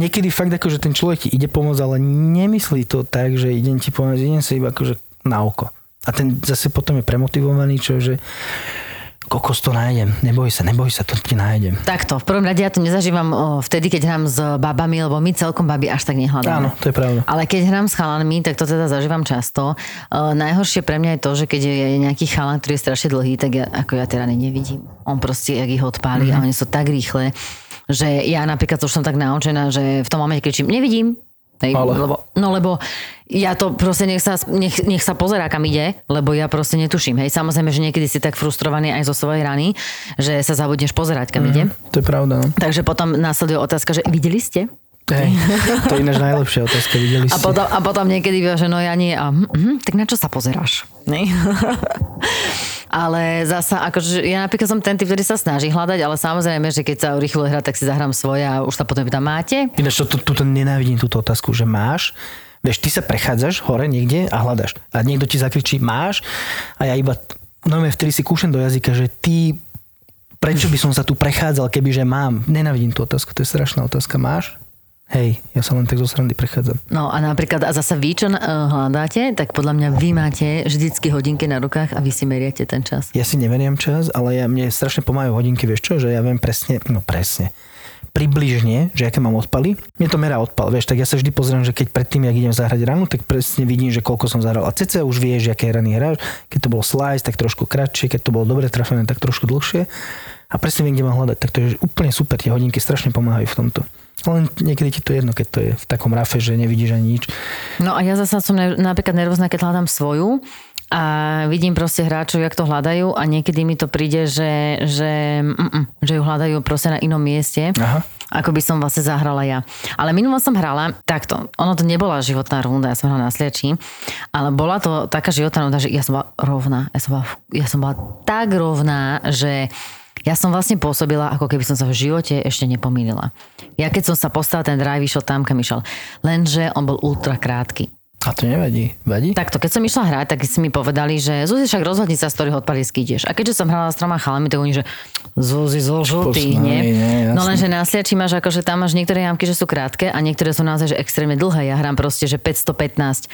S5: niekedy fakt ako, že ten človek ti ide pomôcť, ale nemyslí to tak, že idem ti pomôcť, idem sa iba akože na oko. A ten zase potom je premotivovaný, čo že kokos to nájdem, neboj sa, neboj sa, to ti nájdem.
S4: Takto, v prvom rade ja to nezažívam vtedy, keď hrám s babami, lebo my celkom baby až tak nehľadáme.
S5: Áno, to je pravda.
S4: Ale keď hrám s chalanmi, tak to teda zažívam často. Uh, najhoršie pre mňa je to, že keď je nejaký chalan, ktorý je strašne dlhý, tak ja, ako ja rany nevidím. On proste, jak ich odpáli
S5: Mhm.
S4: mm-hmm. a oni sú tak rýchle, že ja napríklad už som tak naučená, že v tom momente kričím, nevidím, Hej,
S5: Ale-
S4: lebo, no lebo ja to proste nech sa, nech, nech sa pozerá, kam ide, lebo ja proste netuším. Hej, samozrejme, že niekedy si tak frustrovaný aj zo svojej rany, že sa zabudneš pozerať, kam ide.
S5: To je pravda, no.
S4: Takže potom následuje otázka, že videli ste?
S5: Hej, to je ináč najlepšia otázka, videli
S4: A
S5: ste.
S4: potom, a potom niekedy býva, že no ja nie. A, hm, hm, tak na čo sa pozeráš? Ne? ale zasa, akože ja napríklad som ten typ, ktorý sa snaží hľadať, ale samozrejme, že keď sa rýchlo hrá, tak si zahrám svoje a už sa potom pýtam, máte?
S5: Ináč, to, tu nenávidím túto otázku, že máš, vieš, ty sa prechádzaš hore niekde a hľadaš. A niekto ti zakričí máš a ja iba, no vtedy si kúšem do jazyka, že ty, prečo by som sa tu prechádzal, keby že mám. Nenávidím tú otázku, to je strašná otázka. Máš? Hej, ja sa len tak zo srandy prechádzam.
S4: No a napríklad, a zasa vy, čo uh, hľadáte, tak podľa mňa vy máte vždycky hodinky na rukách a vy si meriate ten čas.
S5: Ja si neveriem čas, ale ja, mne strašne pomáhajú hodinky, vieš čo, že ja viem presne, no presne, približne, že aké mám odpaly. Mne to merá odpal, vieš, tak ja sa vždy pozriem, že keď predtým, jak idem zahrať ranu, tak presne vidím, že koľko som zahral. A cca už vieš, že aké rany hráš. Keď to bolo slice, tak trošku kratšie, keď to bolo dobre trafené, tak trošku dlhšie. A presne viem, kde mám hľadať. Tak to je úplne super, tie hodinky strašne pomáhajú v tomto. Len niekedy ti to je jedno, keď to je v takom rafe, že nevidíš ani nič.
S4: No a ja zasa som ne, napríklad nervózna, keď hľadám svoju a vidím proste hráčov, jak to hľadajú a niekedy mi to príde, že, že, mm, že ju hľadajú proste na inom mieste.
S5: Aha.
S4: Ako by som vlastne zahrala ja. Ale minulo som hrala takto. Ono to nebola životná runda, ja som hrala na sliači, ale bola to taká životná runda, že ja som bola rovná. Ja som bola, ja som bola tak rovná, že ja som vlastne pôsobila, ako keby som sa v živote ešte nepomýlila. Ja keď som sa postavila, ten drive išiel tam, kam išiel. Lenže on bol ultra krátky.
S5: A to nevadí. Vadí?
S4: Takto, keď som išla hrať, tak si mi povedali, že Zuzi, však rozhodni sa, z ktorých odpalisk ideš. A keďže som hrala s troma chalami, tak oni, že Zuzi, zo žltých, nie? No lenže na sliači máš akože tam máš niektoré jamky, že sú krátke a niektoré sú naozaj že extrémne dlhé. Ja hrám proste, že 515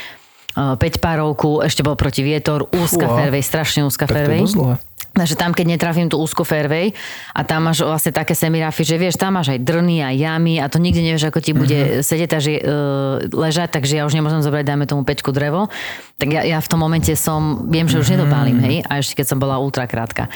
S4: 5 párovku, ešte bol proti vietor, úzka
S5: Fúha.
S4: fairway, strašne úzka
S5: Tak to je
S4: fairway.
S5: dlhé.
S4: Takže tam, keď netrafím tú úzku fairway a tam máš vlastne také semirafy, že vieš, tam máš aj drny a jamy a to nikdy nevieš, ako ti bude
S5: Mhm.
S4: mm-hmm. sedieť, takže, uh, ležať, takže ja už nemôžem zobrať, dajme tomu peťku drevo. Tak ja, ja v tom momente som, viem, že už
S5: Mhm.
S4: nedopálim, hej, a ešte keď som bola ultra krátka.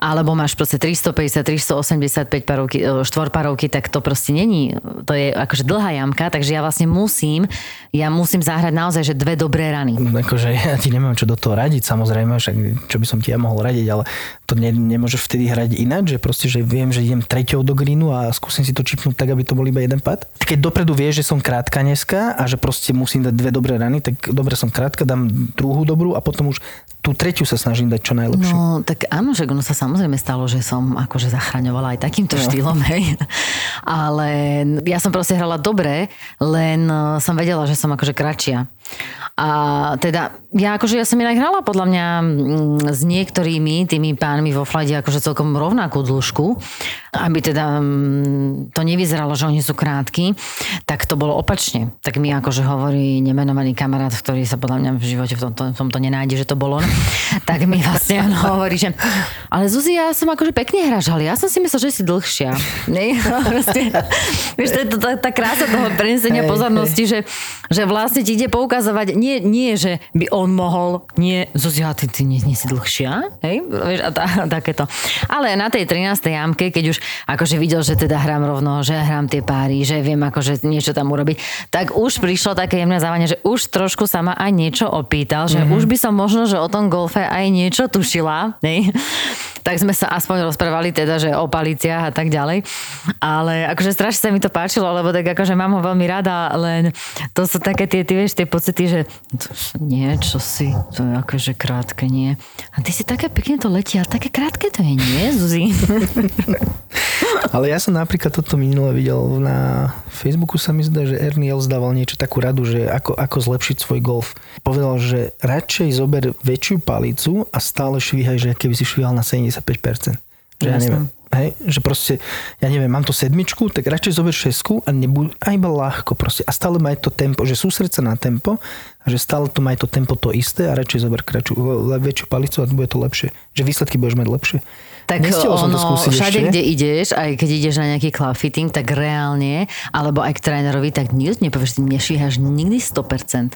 S4: Alebo máš proste 350, 385 parovky, e, štvorparovky, tak to proste není. To je akože dlhá jamka, takže ja vlastne musím, ja musím zahrať naozaj, že dve dobré rany.
S5: Akože ja ti nemám čo do toho radiť, samozrejme, však čo by som ti ja mohol radiť, ale to ne, nemôžeš vtedy hrať ináč, že proste, že viem, že idem treťou do greenu a skúsim si to čipnúť tak, aby to bol iba jeden pad. Keď dopredu vieš, že som krátka dneska a že proste musím dať dve dobré rany, tak dobre som krátka, dám druhú dobrú a potom už tú tretiu sa snažím dať čo najlepšie.
S4: No, tak áno, že ono sa samozrejme stalo, že som akože zachraňovala aj takýmto no. štýlom, hej. Ale ja som proste hrala dobre, len eh, som vedela, že som akože kratšia. A teda, ja akože ja som inak hrala podľa mňa mm, s niektorými tými pánmi vo flade akože celkom rovnakú dĺžku, aby teda mm, to nevyzeralo, že oni sú krátky, tak to bolo opačne. Tak mi akože hovorí nemenovaný kamarát, ktorý sa podľa mňa v živote v tomto, v tomto nenájde, že to bol on, tak mi vlastne on hovorí, že ale Zuzi, ja som akože pekne hráš, ale ja som si myslel, že si dlhšia. Nie? Proste, vieš, to je to, tá, tá krása toho prenesenia
S5: Hej,
S4: pozornosti, že, že vlastne ti ide poukazovať, nie, nie, že by on mohol, nie, Zuzia, ty, ty nie, nie si dlhšia, hej, a, tá, takéto. Ale na tej 13. jamke, keď už akože videl, že teda hrám rovno, že hrám tie páry, že viem akože niečo tam urobiť, tak už prišlo také jemné závanie, že už trošku sa ma aj niečo opýtal, že mm-hmm. už by som možno, že o tom golfe aj niečo tušila, hej. Tak sme sa aspoň rozprávali teda, že o paliciach a tak ďalej. Ale akože strašne sa mi to páčilo, lebo tak akože mám ho veľmi rada, len to sú také tie, ty vieš, tie pocity, že to, nie, čo si, to je akože krátke, nie. A ty si také pekne to letí, ale také krátke to je, nie, Zuzi?
S5: Ale ja som napríklad toto minule videl na Facebooku sa mi zdá, že Ernie Els dával niečo takú radu, že ako, ako zlepšiť svoj golf. Povedal, že radšej zober väčšiu palicu a stále švíhaj, že keby si švíhal na 75%. Že ja neviem. Hej, že proste, ja neviem, mám to sedmičku, tak radšej zober šesku a nebuď, a iba ľahko proste. A stále maj to tempo, že sústreď sa na tempo a že stále to maj to tempo to isté a radšej zober kratšiu, väčšiu palicu a bude to lepšie. Že výsledky budeš mať lepšie.
S4: Tak
S5: Nestihol som to
S4: ono,
S5: skúsiť
S4: všade,
S5: ešte.
S4: kde ideš, aj keď ideš na nejaký club fitting, tak reálne, alebo aj k trénerovi, tak nikto nepovieš, ty nešíhaš nikdy 100%.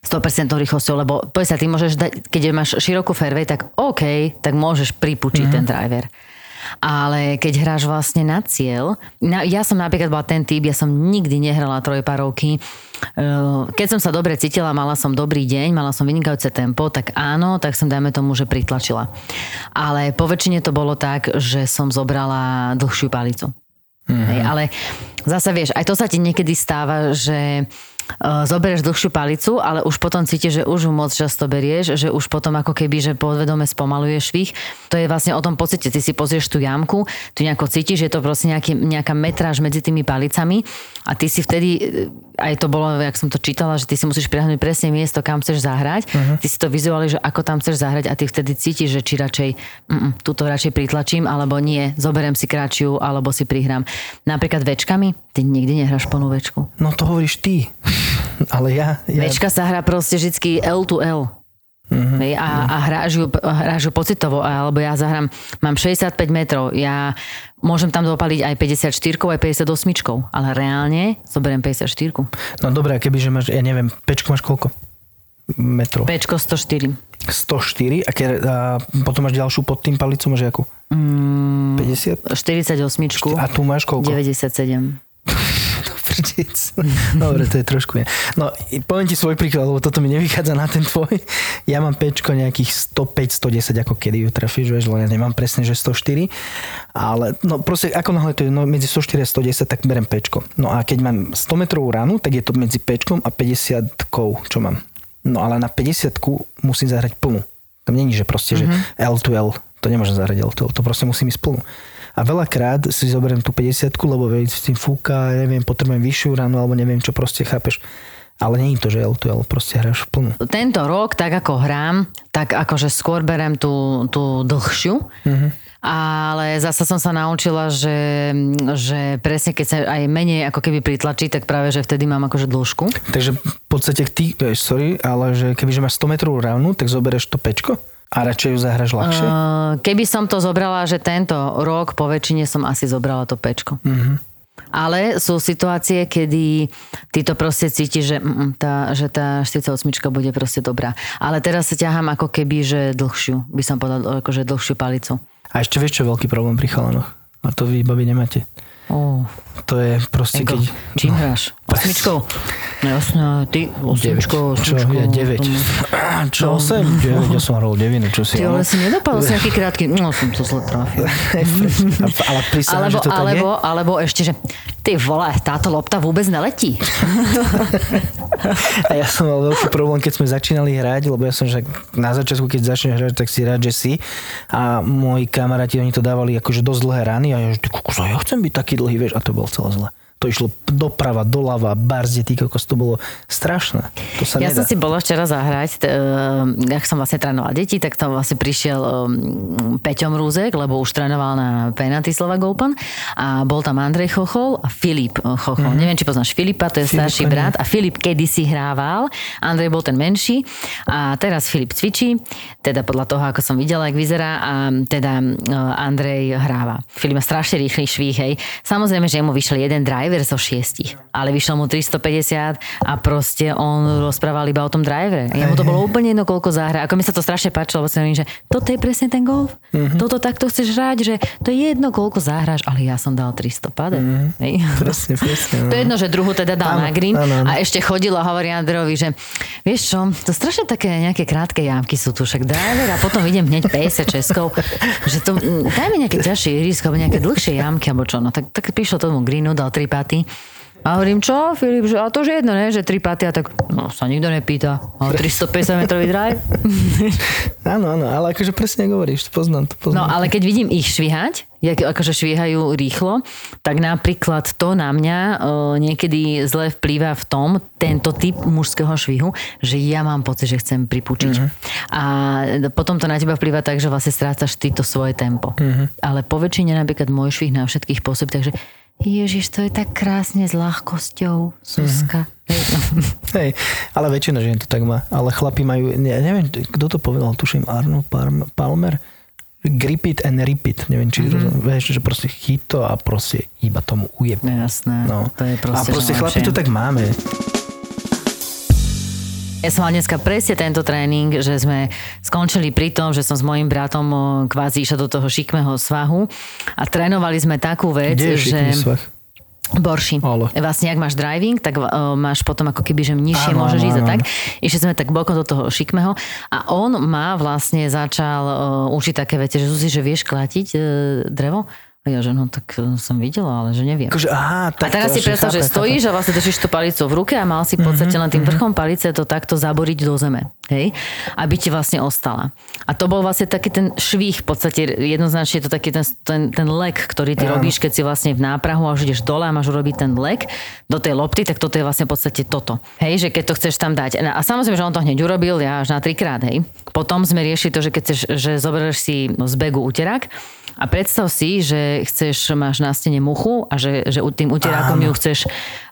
S4: 100% rýchlosťou, lebo povedz sa, ty môžeš dať, keď máš širokú fairway, tak OK, tak môžeš pripučiť mm. ten driver. Ale keď hráš vlastne na cieľ, na, ja som napríklad bola ten typ, ja som nikdy nehrala trojparovky. Eh, Keď som sa dobre cítila, mala som dobrý deň, mala som vynikajúce tempo, tak áno, tak som dajme tomu, že pritlačila. Ale po väčšine to bolo tak, že som zobrala dlhšiu palicu. Mm-hmm. Hej, ale zase vieš, aj to sa ti niekedy stáva, že uh, zoberieš dlhšiu palicu, ale už potom cítiš, že už ju moc často berieš, že už potom ako keby, že podvedome spomaluješ švih. To je vlastne o tom pocite. Ty si pozrieš tú jamku, tu nejako cítiš, že je to proste nejaký, nejaká metráž medzi tými palicami a ty si vtedy, e, aj to bolo, jak som to čítala, že ty si musíš priahnuť presne miesto, kam chceš zahrať. Uh-huh. Ty si to vizuálne, že ako tam chceš zahrať a ty vtedy cítiš, že či radšej mm, túto radšej pritlačím, alebo nie, zoberiem si kratšiu, alebo si prihrám. Napríklad večkami, ty nikdy nehráš plnú večku.
S5: No to hovoríš ty. Ale ja... ja...
S4: Večka sa hrá proste vždy L to L. Mm-hmm. A, a hráš, ju, hráš ju pocitovo, alebo ja zahrám, mám 65 metrov, ja môžem tam dopaliť aj 54 aj 58 ale reálne zoberiem 54
S5: No dobré, a kebyže máš, ja neviem, pečko máš koľko? Metrov?
S4: Pečko 104.
S5: 104 a, keď, a potom máš ďalšiu pod tým palicu, máš akú?
S4: Mm,
S5: 50?
S4: 48
S5: A tu máš koľko?
S4: 97.
S5: Prčic. Dobre, to je trošku... Je. No, poviem ti svoj príklad, lebo toto mi nevychádza na ten tvoj. Ja mám pečko nejakých 105, 110, ako kedy ju trafíš, vieš, lebo ja nemám presne, že 104. Ale no proste, ako náhle to je no, medzi 104 a 110, tak berem pečko. No a keď mám 100 metrovú ranu, tak je to medzi pečkom a 50 čo mám. No ale na 50 musím zahrať plnú. Tam není, že proste, že L to L. To nemôžem zahrať L to L. To proste musím ísť plnú. A veľakrát si zoberiem tú 50 lebo veď s tým fúka, neviem, potrebujem vyššiu ranu, alebo neviem čo, proste chápeš. Ale nie je to, že to proste hráš plnú.
S4: Tento rok, tak ako hrám, tak akože skôr berem tú, tú dlhšiu.
S5: Mhm.
S4: Ale zasa som sa naučila, že, že presne keď sa aj menej ako keby pritlačí, tak práve, že vtedy mám akože dĺžku.
S5: Takže v podstate ty, vieš, sorry, ale že kebyže máš 100 metrovú ránu, tak zoberieš to pečko a radšej ju zahraš ľahšie?
S4: Uh, keby som to zobrala, že tento rok po väčšine som asi zobrala to pečko.
S5: Mhm.
S4: Ale sú situácie, kedy ty to proste cítiš, že, mm, tá, že tá 48 bude proste dobrá. Ale teraz sa ťahám ako keby, že dlhšiu, by som povedal, akože dlhšiu palicu.
S5: A ešte vieš, čo je veľký problém pri chalanoch? A to vy, babi, nemáte.
S4: Oh,
S5: To je proste,
S4: Ego,
S5: keď...
S4: čím hráš? Osmičkou? No jasné, ty osmičkou,
S5: Čo? Ja 9. Čo? 8? 9, ja som hral 9, čo si...
S4: Ty ale si nedopadol si nejaký krátky, no som to zle trafil.
S5: ale prisahám,
S4: Alebo,
S5: že to tak
S4: alebo,
S5: je.
S4: alebo ešte, že ty vole, táto lopta vôbec neletí.
S5: A ja som mal veľký problém, keď sme začínali hrať, lebo ja som že na začiatku, keď začneš hrať, tak si rád, že si. A moji kamaráti, oni to dávali akože dosť dlhé rany a ja, že ja chcem byť taký dlhý, vieš, a to bolo celé zle. To išlo doprava, doľava, barzde, ty kokos, to bolo strašné. To sa
S4: Ja
S5: nedá.
S4: som si bola včera zahrať, ehm, jak som vlastne trénovala deti, tak tam vlastne prišiel um, Peťom Rúzek, lebo už trénoval na Penalty Slovak Open a bol tam Andrej Chochol a Filip eh, Chochol. Mm-hmm. Neviem, či poznáš Filipa, to je
S5: Filipa
S4: starší
S5: nie.
S4: brat a Filip kedysi hrával, Andrej bol ten menší a teraz Filip cvičí, teda podľa toho, ako som videla, jak vyzerá a teda eh, Andrej hráva. Filip má strašne rýchly švih, hej. Samozrejme, že mu vyšiel jeden driver zo šiestich, ale vyšlo mu 350 a proste on rozprával iba o tom drivere. A jemu to bolo úplne jedno, koľko zahra. Ako mi sa to strašne páčilo, lebo si hovorím, že toto je presne ten golf. Mm-hmm. Toto takto chceš hrať, že to je jedno, koľko zahráš, ale ja som dal 300 pade. Mm-hmm. Hej.
S5: Presne, presne. No.
S4: To je jedno, že druhú teda dal
S5: Áno,
S4: na green
S5: áno, áno.
S4: a ešte chodil a hovorí Andrejovi, že vieš čo, to strašne také nejaké krátke jámky sú tu, však driver a potom idem hneď 50 českou, že to, daj mi nejaké ťažšie ihrisko, alebo nejaké dlhšie jámky, alebo čo, no tak, tak prišlo tomu greenu, dal tri paty. A hovorím, čo, Filip, že, a to už je jedno, ne, že tri paty, a tak, no sa nikto nepýta. Ale 350 metrový drive.
S5: Áno, áno, ale akože presne hovoríš, to poznám, to
S4: No
S5: poznám.
S4: ale keď vidím ich švihať, jak akože švíhajú rýchlo, tak napríklad to na mňa e, niekedy zle vplýva v tom, tento typ mužského švihu, že ja mám pocit, že chcem pripúčiť. A potom to na teba vplýva tak, že vlastne strácaš ty to svoje tempo. Ale po väčšine napríklad môj švih na všetkých pôsobí, takže Ježiš, to je tak krásne s ľahkosťou. Hej, no.
S5: Hej, ale väčšina žien to tak má. Ale chlapi majú, ne, neviem, kto to povedal, tuším Arnold Palm- Palmer, grip it and rip it. Neviem, či mm-hmm. rozum, vieš, že proste chyť to a proste iba tomu ujeb.
S4: Jasné,
S5: No.
S4: to je proste,
S5: a proste chlapi to tak máme.
S4: Ja som mala dneska presne tento tréning, že sme skončili pri tom, že som s mojim bratom kvázi išla do toho šikmého svahu a trénovali sme takú vec,
S5: Kde je
S4: že...
S5: svah?
S4: Borši.
S5: Ale.
S4: Vlastne, ak máš driving, tak uh, máš potom ako keby, že nižšie
S5: Áno,
S4: môžeš ísť a tak. Išli sme tak bokom do toho šikmeho a on má vlastne začal uh, učiť také veci, že Zuzi, že vieš klatiť uh, drevo? A ja, že no tak eh, som videla, ale že neviem.
S5: Akože, aha,
S4: A
S5: tak
S4: teraz si predstav, že stojíš a vlastne držíš tú palicu v ruke a mal si v podstate len tým vrchom palice to takto zaboriť do zeme. Hej? Aby ti vlastne ostala. A to bol vlastne taký ten švih, v podstate jednoznačne je to taký ten, ten, ten lek, ktorý ty robíš, keď si vlastne v náprahu a už ideš dole a máš urobiť ten lek do tej lopty, tak toto je vlastne v podstate toto. Hej, že keď to chceš tam dať. A samozrejme, že on to hneď urobil, ja až na trikrát, hej. Potom sme riešili to, že keď chceš, že zoberieš si z begu uterák a predstav si, že chceš, máš na stene muchu a že, že tým uterákom ju chceš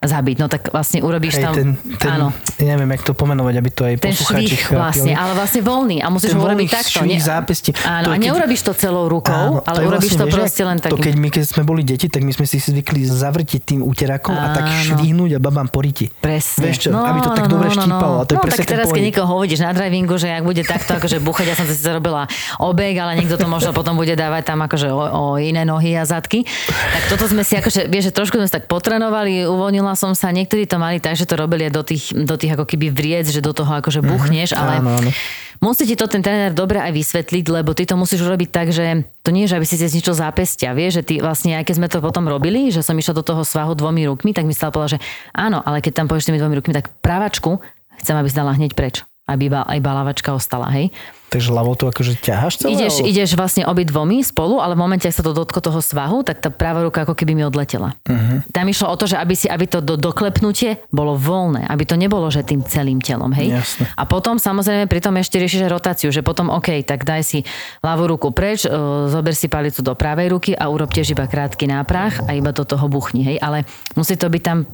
S4: zabiť. No tak vlastne urobíš
S5: Hej,
S4: tam...
S5: ten, ten,
S4: áno,
S5: neviem, jak to pomenovať, aby to aj
S4: ten
S5: poslucháči
S4: švih vlastne, ale vlastne voľný. A musíš ho urobiť takto.
S5: švih zápesti.
S4: Áno,
S5: To
S4: a neurobíš to celou rukou, ale
S5: je
S4: urobíš
S5: vlastne,
S4: to
S5: vieš,
S4: proste len tak.
S5: To keď my, keď sme boli deti, tak my sme si zvykli zavrtiť tým úterakom a tak
S4: Áno.
S5: švihnúť a babám poriti.
S4: Presne.
S5: Vieš čo, aby to tak dobre štípalo. A to je
S4: no
S5: presne
S4: tak teraz, keď niekoho hovodíš na drivingu, že ak bude takto akože buchať, ja som to síce robila obek, ale niekto to možno potom bude dávať tam akože o, o iné nohy a zadky. Tak toto sme si akože, vieš, že trošku sme sa tak potrenovali, uvoľnila som sa, niektorí to mali tak, že to robili do tých, do tých ako keby vriec, že do toho akože buchneš, ale
S5: Mhm. Áno, áno.
S4: musí ti to ten tréner dobre aj vysvetliť, lebo ty to musíš urobiť tak, že to nie je, že aby si si zničil zápestia, vieš, že ty vlastne, aj keď sme to potom robili, že som išla do toho svahu dvomi rukmi, tak mi stále povedala, že áno, ale keď tam pôjdeš tými dvomi rukmi, tak pravačku chcem, aby si dala hneď preč aby iba aj balavačka ostala, hej.
S5: Takže ľavou to akože ťaháš celé?
S4: Ideš,
S5: alebo-
S4: ideš vlastne obi dvomi spolu, ale v momente, ak sa to dotklo toho svahu, tak tá práva ruka ako keby mi odletela. Uh-huh. Tam išlo o to, že aby, si, aby to do, doklepnutie bolo voľné, aby to nebolo, že tým celým telom, hej.
S5: Jasne.
S4: A potom samozrejme pri tom ešte riešiš rotáciu, že potom OK, tak daj si ľavú ruku preč, e, zober si palicu do pravej ruky a urob tiež iba krátky náprah a iba do toho buchni, hej. Ale musí to byť tam,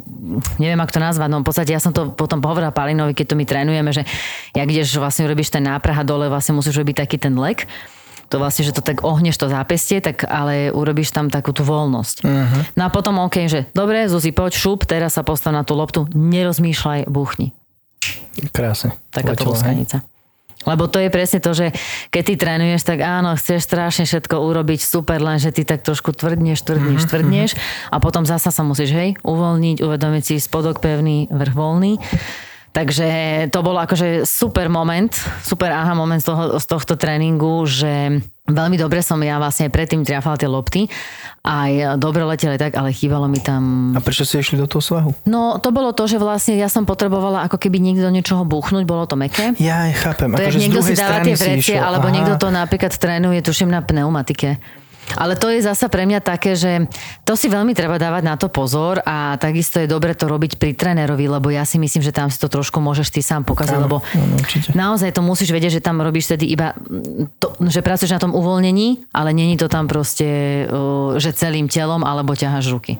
S4: neviem ako to nazvať, no v podstate ja som to potom povedala Palinovi, keď to my trénujeme, že jak ideš vlastne robíš ten náprah a dole vlastne musíš robiť taký ten lek, to vlastne, že to tak ohneš to zápestie, tak ale urobíš tam takú tú voľnosť. Uh-huh. No a potom OK, že dobre, Zuzi, poď šup, teraz sa postav na tú loptu, nerozmýšľaj, buchni.
S5: Krásne. Letelo, hej.
S4: luskanica. Lebo to je presne to, že keď ty trénuješ, tak áno, chceš strašne všetko urobiť super, len že ty tak trošku tvrdneš, tvrdneš, tvrdneš a potom zasa sa musíš, hej, uvoľniť, uvedomiť si spodok pevný, vrch voľný. Takže to bol akože super moment, super aha moment z, toho, z tohto tréningu, že veľmi dobre som ja vlastne predtým triafala tie lopty. Aj dobre leteli tak, ale chýbalo mi tam
S5: A prečo ste išli do toho svahu?
S4: No to bolo to, že vlastne ja som potrebovala ako keby niekto do niečoho buchnúť, bolo to meké.
S5: Ja chápem.
S4: To je,
S5: akože
S4: niekto si dáva tie vrecie, alebo
S5: Aha.
S4: niekto to napríklad trénuje, tuším, na pneumatike. Ale to je zasa pre mňa také, že to si veľmi treba dávať na to pozor a takisto je dobre to robiť pri trénerovi, lebo ja si myslím, že tam si to trošku môžeš ty sám pokaziť,
S5: Áno,
S4: lebo
S5: áno,
S4: naozaj to musíš vedieť, že tam robíš tedy iba, to, že pracuješ na tom uvoľnení, ale není to tam proste, že celým telom alebo ťaháš ruky.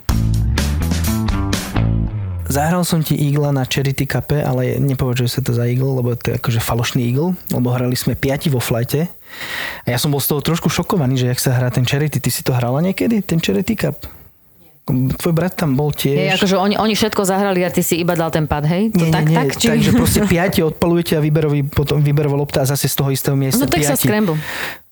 S5: Zahral som ti Eagla na Charity Cupe, ale nepovažujem sa to za Eagle, lebo to je akože falošný Eagle, lebo hrali sme piati vo flajte. A ja som bol z toho trošku šokovaný, že jak sa hrá ten Charity. Ty si to hrala niekedy, ten Charity Cup? Tvoj brat tam bol tiež.
S4: Je, akože oni, oni všetko zahrali a ty si iba dal ten pad, hej? To
S5: Nie,
S4: tak,
S5: nie, nie.
S4: tak? Či...
S5: Takže proste piati odpalujete a výberový, potom výberová lopta a zase z toho istého miesta
S4: No Texas
S5: piati.
S4: Scramble.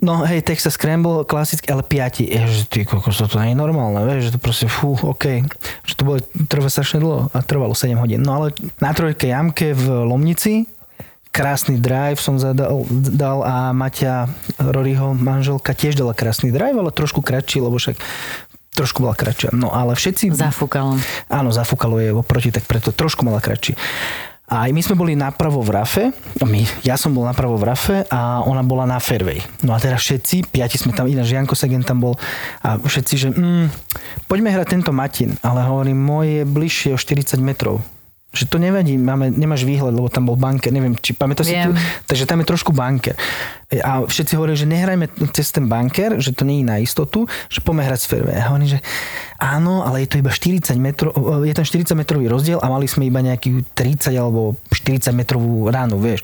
S5: No hej, Texas Scramble, klasicky, ale piati. Ježiš, ty kokos, to nie je normálne, vieš, že to proste, fú, OK. Že to bolo, trvá strašne dlho a trvalo 7 hodín. No ale na trojke jamke v Lomnici, krásny drive som zadal dal a Maťa Roryho manželka tiež dala krásny drive, ale trošku kratší, lebo však trošku bola kratšia. No ale všetci...
S4: Zafúkalo.
S5: Áno, zafúkalo je oproti, tak preto trošku mala kratší. A aj my sme boli napravo v rafe, my, ja som bol napravo v rafe a ona bola na fairway. No a teraz všetci, piati sme tam, ináč Janko Segen tam bol a všetci, že mm, poďme hrať tento Matin, ale hovorím, môj je bližšie o 40 metrov. Že to nevadí, máme, nemáš výhľad, lebo tam bol banker, neviem, či pamätáš si tu, takže tam je trošku banker. A všetci hovorili, že nehrajme cez ten banker, že to nie je na istotu, že poďme hrať z fairway. A hovorím, že áno, ale je to iba 40 metrov, je tam 40 metrový rozdiel a mali sme iba nejaký 30 alebo 40 metrovú ránu, vieš.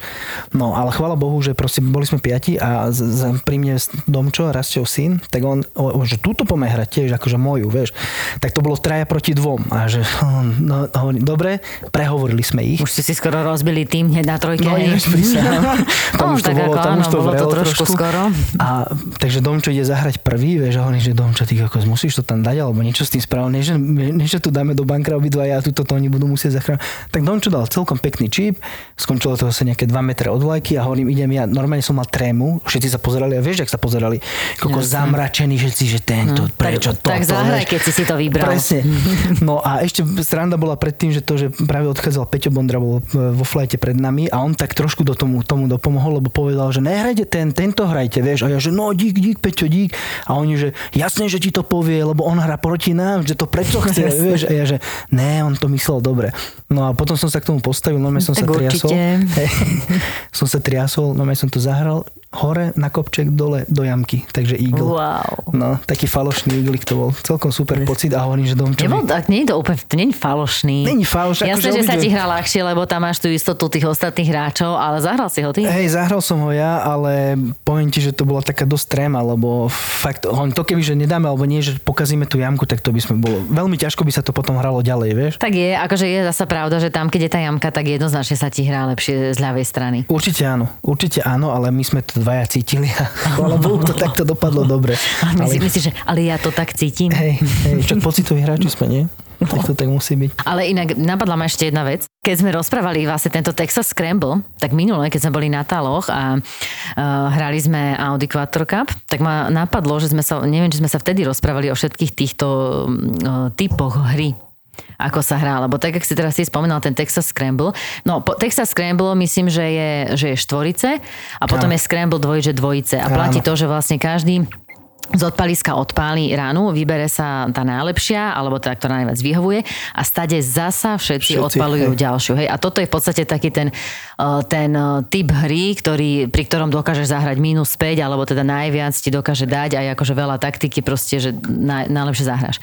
S5: No, ale chvála Bohu, že proste boli sme piati a z, z, pri mne Domčo, Rastov syn, tak on, o, že túto poďme hrať tiež, akože moju, vieš. Tak to bolo traja proti dvom. A že, no, hovorím, dobre, prehovorili sme ich.
S4: Už ste si skoro rozbili tým hneď na trojke.
S5: No,
S4: hej.
S5: ináč prisahám. Tam
S4: No,
S5: už to bolo, tam už to
S4: bolo to
S5: vrelo
S4: trošku skoro.
S5: A takže Domčo ide zahrať prvý, vieš, a hovorí, že Domčo, ty ako musíš to tam dať, alebo niečo s tým spravil, než, než to dáme do bankra obidva a tu toto oni budú musieť zachrániť. Tak Domčo dal celkom pekný čip, skončilo to asi nejaké 2 metre od vlajky a hovorím, idem ja, normálne som mal trému, všetci sa pozerali a vieš, jak sa pozerali, ako
S4: Jasne.
S5: zamračení všetci, že tento, prečo
S4: tak,
S5: toto,
S4: tak zahraj, keď si si to vybral.
S5: Presne. No a ešte sranda bola predtým, že to, že práve odchádzal Peťo Bondra, bol e, vo flajte pred nami a on tak trošku do tomu, tomu dopomohol, lebo povedal, že nehrajte ten, tento hrajte, vieš. A ja, že no dík, dík, Peťo, dík. A oni, že jasne, že ti to povie, lebo on hrá proti nám, že to prečo chce, vieš. A ja, že ne, on to myslel dobre. No a potom som sa k tomu postavil, no som
S4: Tak
S5: sa triasol.
S4: určite.
S5: Hej. som sa triasol, no som to zahral hore na kopček, dole do jamky. Takže eagle.
S4: Wow.
S5: No, taký falošný iglik to bol. Celkom super pocit a hovorím, že Domčo...
S4: Nebol, tak nie je to úplne, to nie je falošný.
S5: Není faloš,
S4: Jasné,
S5: akože
S4: že sa
S5: obidve-
S4: ti hrá ľahšie, lebo tam máš tú istotu tých ostatných hráčov, ale zahral si ho ty.
S5: Hej, zahral som ho ja, ale poviem ti, že to bola taká dosť tréma, lebo fakt, hoň to keby, že nedáme, alebo nie, že pokazíme tú jamku, tak to by sme bolo, veľmi ťažko by sa to potom hralo ďalej, vieš.
S4: Tak je, akože je zasa pravda, že tam, keď je tá jamka, tak jednoznačne sa ti hrá lepšie z ľavej strany.
S5: Určite áno, určite áno, ale my sme to dvaja cítili a chvála Bohu, to takto dopadlo dobre.
S4: Ale...
S5: Ale,
S4: Myslíš, že ale ja to tak cítim.
S5: hej, hej, však pocitoví hráči sme, nie? Tak to tak musí byť.
S4: Ale inak napadla ma ešte jedna vec. Keď sme rozprávali vlastne tento Texas Scramble, tak minule, keď sme boli na taloch a uh, hrali sme Audi Quattro Cup, tak ma napadlo, že sme sa, neviem, či sme sa vtedy rozprávali o všetkých týchto uh, typoch hry ako sa hrá, lebo tak, ak si teraz si spomínal ten Texas Scramble, no po, Texas Scramble myslím, že je, že je štvorice a potom
S5: Áno.
S4: je Scramble dvojiče dvojice a platí
S5: Áno.
S4: to, že vlastne každý z odpaliska odpáli ránu, vybere sa tá najlepšia, alebo tá, ktorá najviac vyhovuje a stade zasa všetci,
S5: Všetci,
S4: odpalujú
S5: hej.
S4: ďalšiu. Hej. A toto je v podstate taký ten, uh, ten uh, typ hry, ktorý, pri ktorom dokážeš zahrať minus 5, alebo teda najviac ti dokáže dať aj akože veľa taktiky proste, že naj, najlepšie zahráš.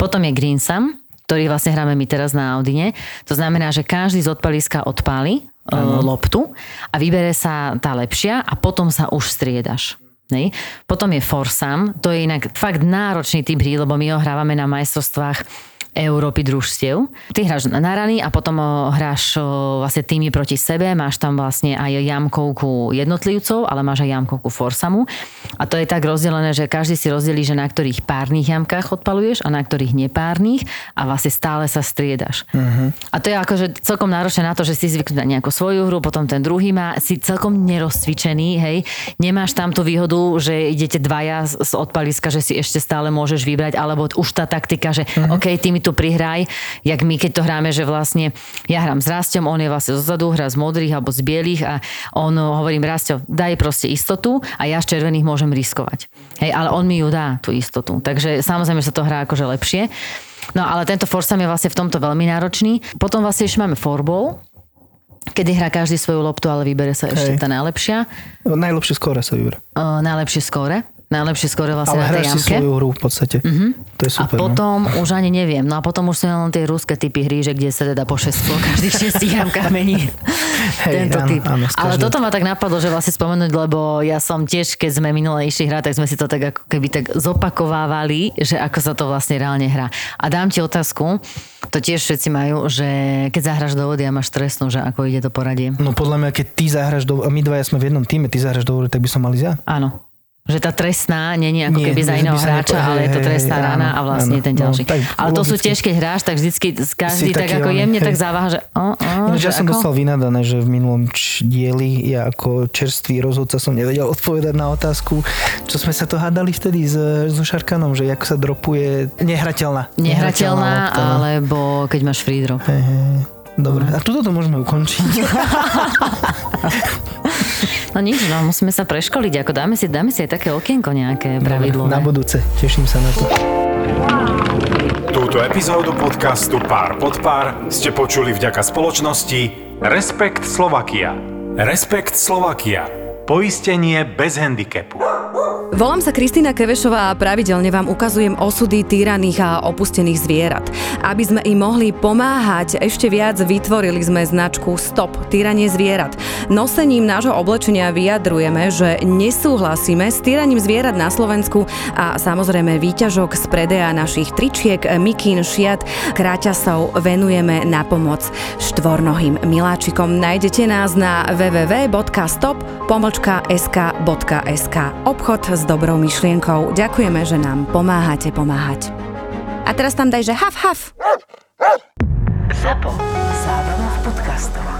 S4: Potom je Greensam, ktorý vlastne hráme my teraz na Audine. To znamená, že každý z odpaliska odpáli uh, loptu a vybere sa tá lepšia a potom sa už striedaš. Nej? Potom je Forsam, to je inak fakt náročný typ hry, lebo my ho hrávame na majstrovstvách Európy družstiev. Ty hráš na rany a potom hráš vlastne týmy proti sebe, máš tam vlastne aj jamkovku jednotlivcov, ale máš aj jamkovku Forsamu. A to je tak rozdelené, že každý si rozdelí, že na ktorých párnych jamkách odpaluješ a na ktorých nepárnych a vlastne stále sa striedaš. Uh-huh. A to je akože celkom náročné na to, že si zvyknú na nejakú svoju hru, potom ten druhý má, si celkom nerozcvičený, hej. Nemáš tam tú výhodu, že idete dvaja z odpaliska, že si ešte stále môžeš vybrať, alebo už tá taktika, že uh-huh. OK, ty mi tu prihraj, jak my keď to hráme, že vlastne ja hrám s Rastom, on je vlastne zozadu, hrá z modrých alebo z bielých a on hovorím, Rasto, daj proste istotu a ja z červených môžem riskovať. Hej, ale on mi ju dá, tú istotu. Takže samozrejme sa to hrá akože lepšie. No ale tento Forsam je vlastne v tomto veľmi náročný. Potom vlastne ešte máme Forball, kedy hrá každý svoju loptu, ale vybere sa ešte
S5: Hej.
S4: tá najlepšia.
S5: Najlepšie skóre sa vyberá.
S4: Uh, najlepšie skóre. Najlepšie skóre vlastne
S5: Ale
S4: na tej
S5: hráš si
S4: jamke.
S5: svoju hru v podstate. To je super.
S4: a potom už ani neviem. No a potom už sú len tie ruské typy hry, že kde sa teda po 6 po každých 6 jamkách mení
S5: Hej,
S4: tento
S5: áno,
S4: typ.
S5: áno,
S4: Ale toto ma tak napadlo, že vlastne spomenúť, lebo ja som tiež, keď sme minule išli hrať, tak sme si to tak ako keby tak zopakovávali, že ako sa to vlastne reálne hrá. A dám ti otázku, to tiež všetci majú, že keď zahraš do vody a máš trestnú, že ako ide to poradie.
S5: No podľa mňa, keď ty zahraš do... My dvaja sme v jednom týme, ty zahraš do hry, tak by som mal ísť ja.
S4: Áno. Že tá trestná není ako
S5: Nie,
S4: keby za iného hráča,
S5: nepo-
S4: ale je to trestná
S5: hej,
S4: rána a vlastne
S5: áno,
S4: ten
S5: no,
S4: ďalší.
S5: tak
S4: ale to sú tiež, keď hráš, tak vždycky každý tak ako jemne
S5: hej.
S4: tak závaha, že o, o,
S5: Ináč ja som
S4: ako?
S5: dostal vynadané, že v minulom dieli ja ako čerstvý rozhodca som nevedel odpovedať na otázku, čo sme sa to hádali vtedy s, so Šarkanom, že ako sa dropuje nehrateľná.
S4: Nehrateľná,
S5: lopta, no.
S4: alebo keď máš free drop.
S5: Hej, hej. Dobre, a tuto to môžeme ukončiť.
S4: No nič, no musíme sa preškoliť, ako dáme si, dáme si aj také okienko nejaké pravidlové.
S5: Na budúce, teším sa na to.
S3: Túto epizódu podcastu Pár pod pár ste počuli vďaka spoločnosti
S2: Respekt Slovakia.
S3: Respekt Slovakia.
S2: Poistenie bez handicapu.
S6: Volám sa Kristýna Kevešová a pravidelne vám ukazujem osudy týraných a opustených zvierat. Aby sme im mohli pomáhať ešte viac, vytvorili sme značku Stop týranie zvierat. Nosením nášho oblečenia vyjadrujeme, že nesúhlasíme s týraním zvierat na Slovensku a samozrejme výťažok z predeja našich tričiek, mikín, šiat, kráťasov venujeme na pomoc štvornohým miláčikom. Nájdete nás na www.sk.sk. Obchod s dobrou myšlienkou. Ďakujeme, že nám pomáhate pomáhať. A teraz tam daj, že haf, haf.
S1: Zapo. Zábrná v podcastovách.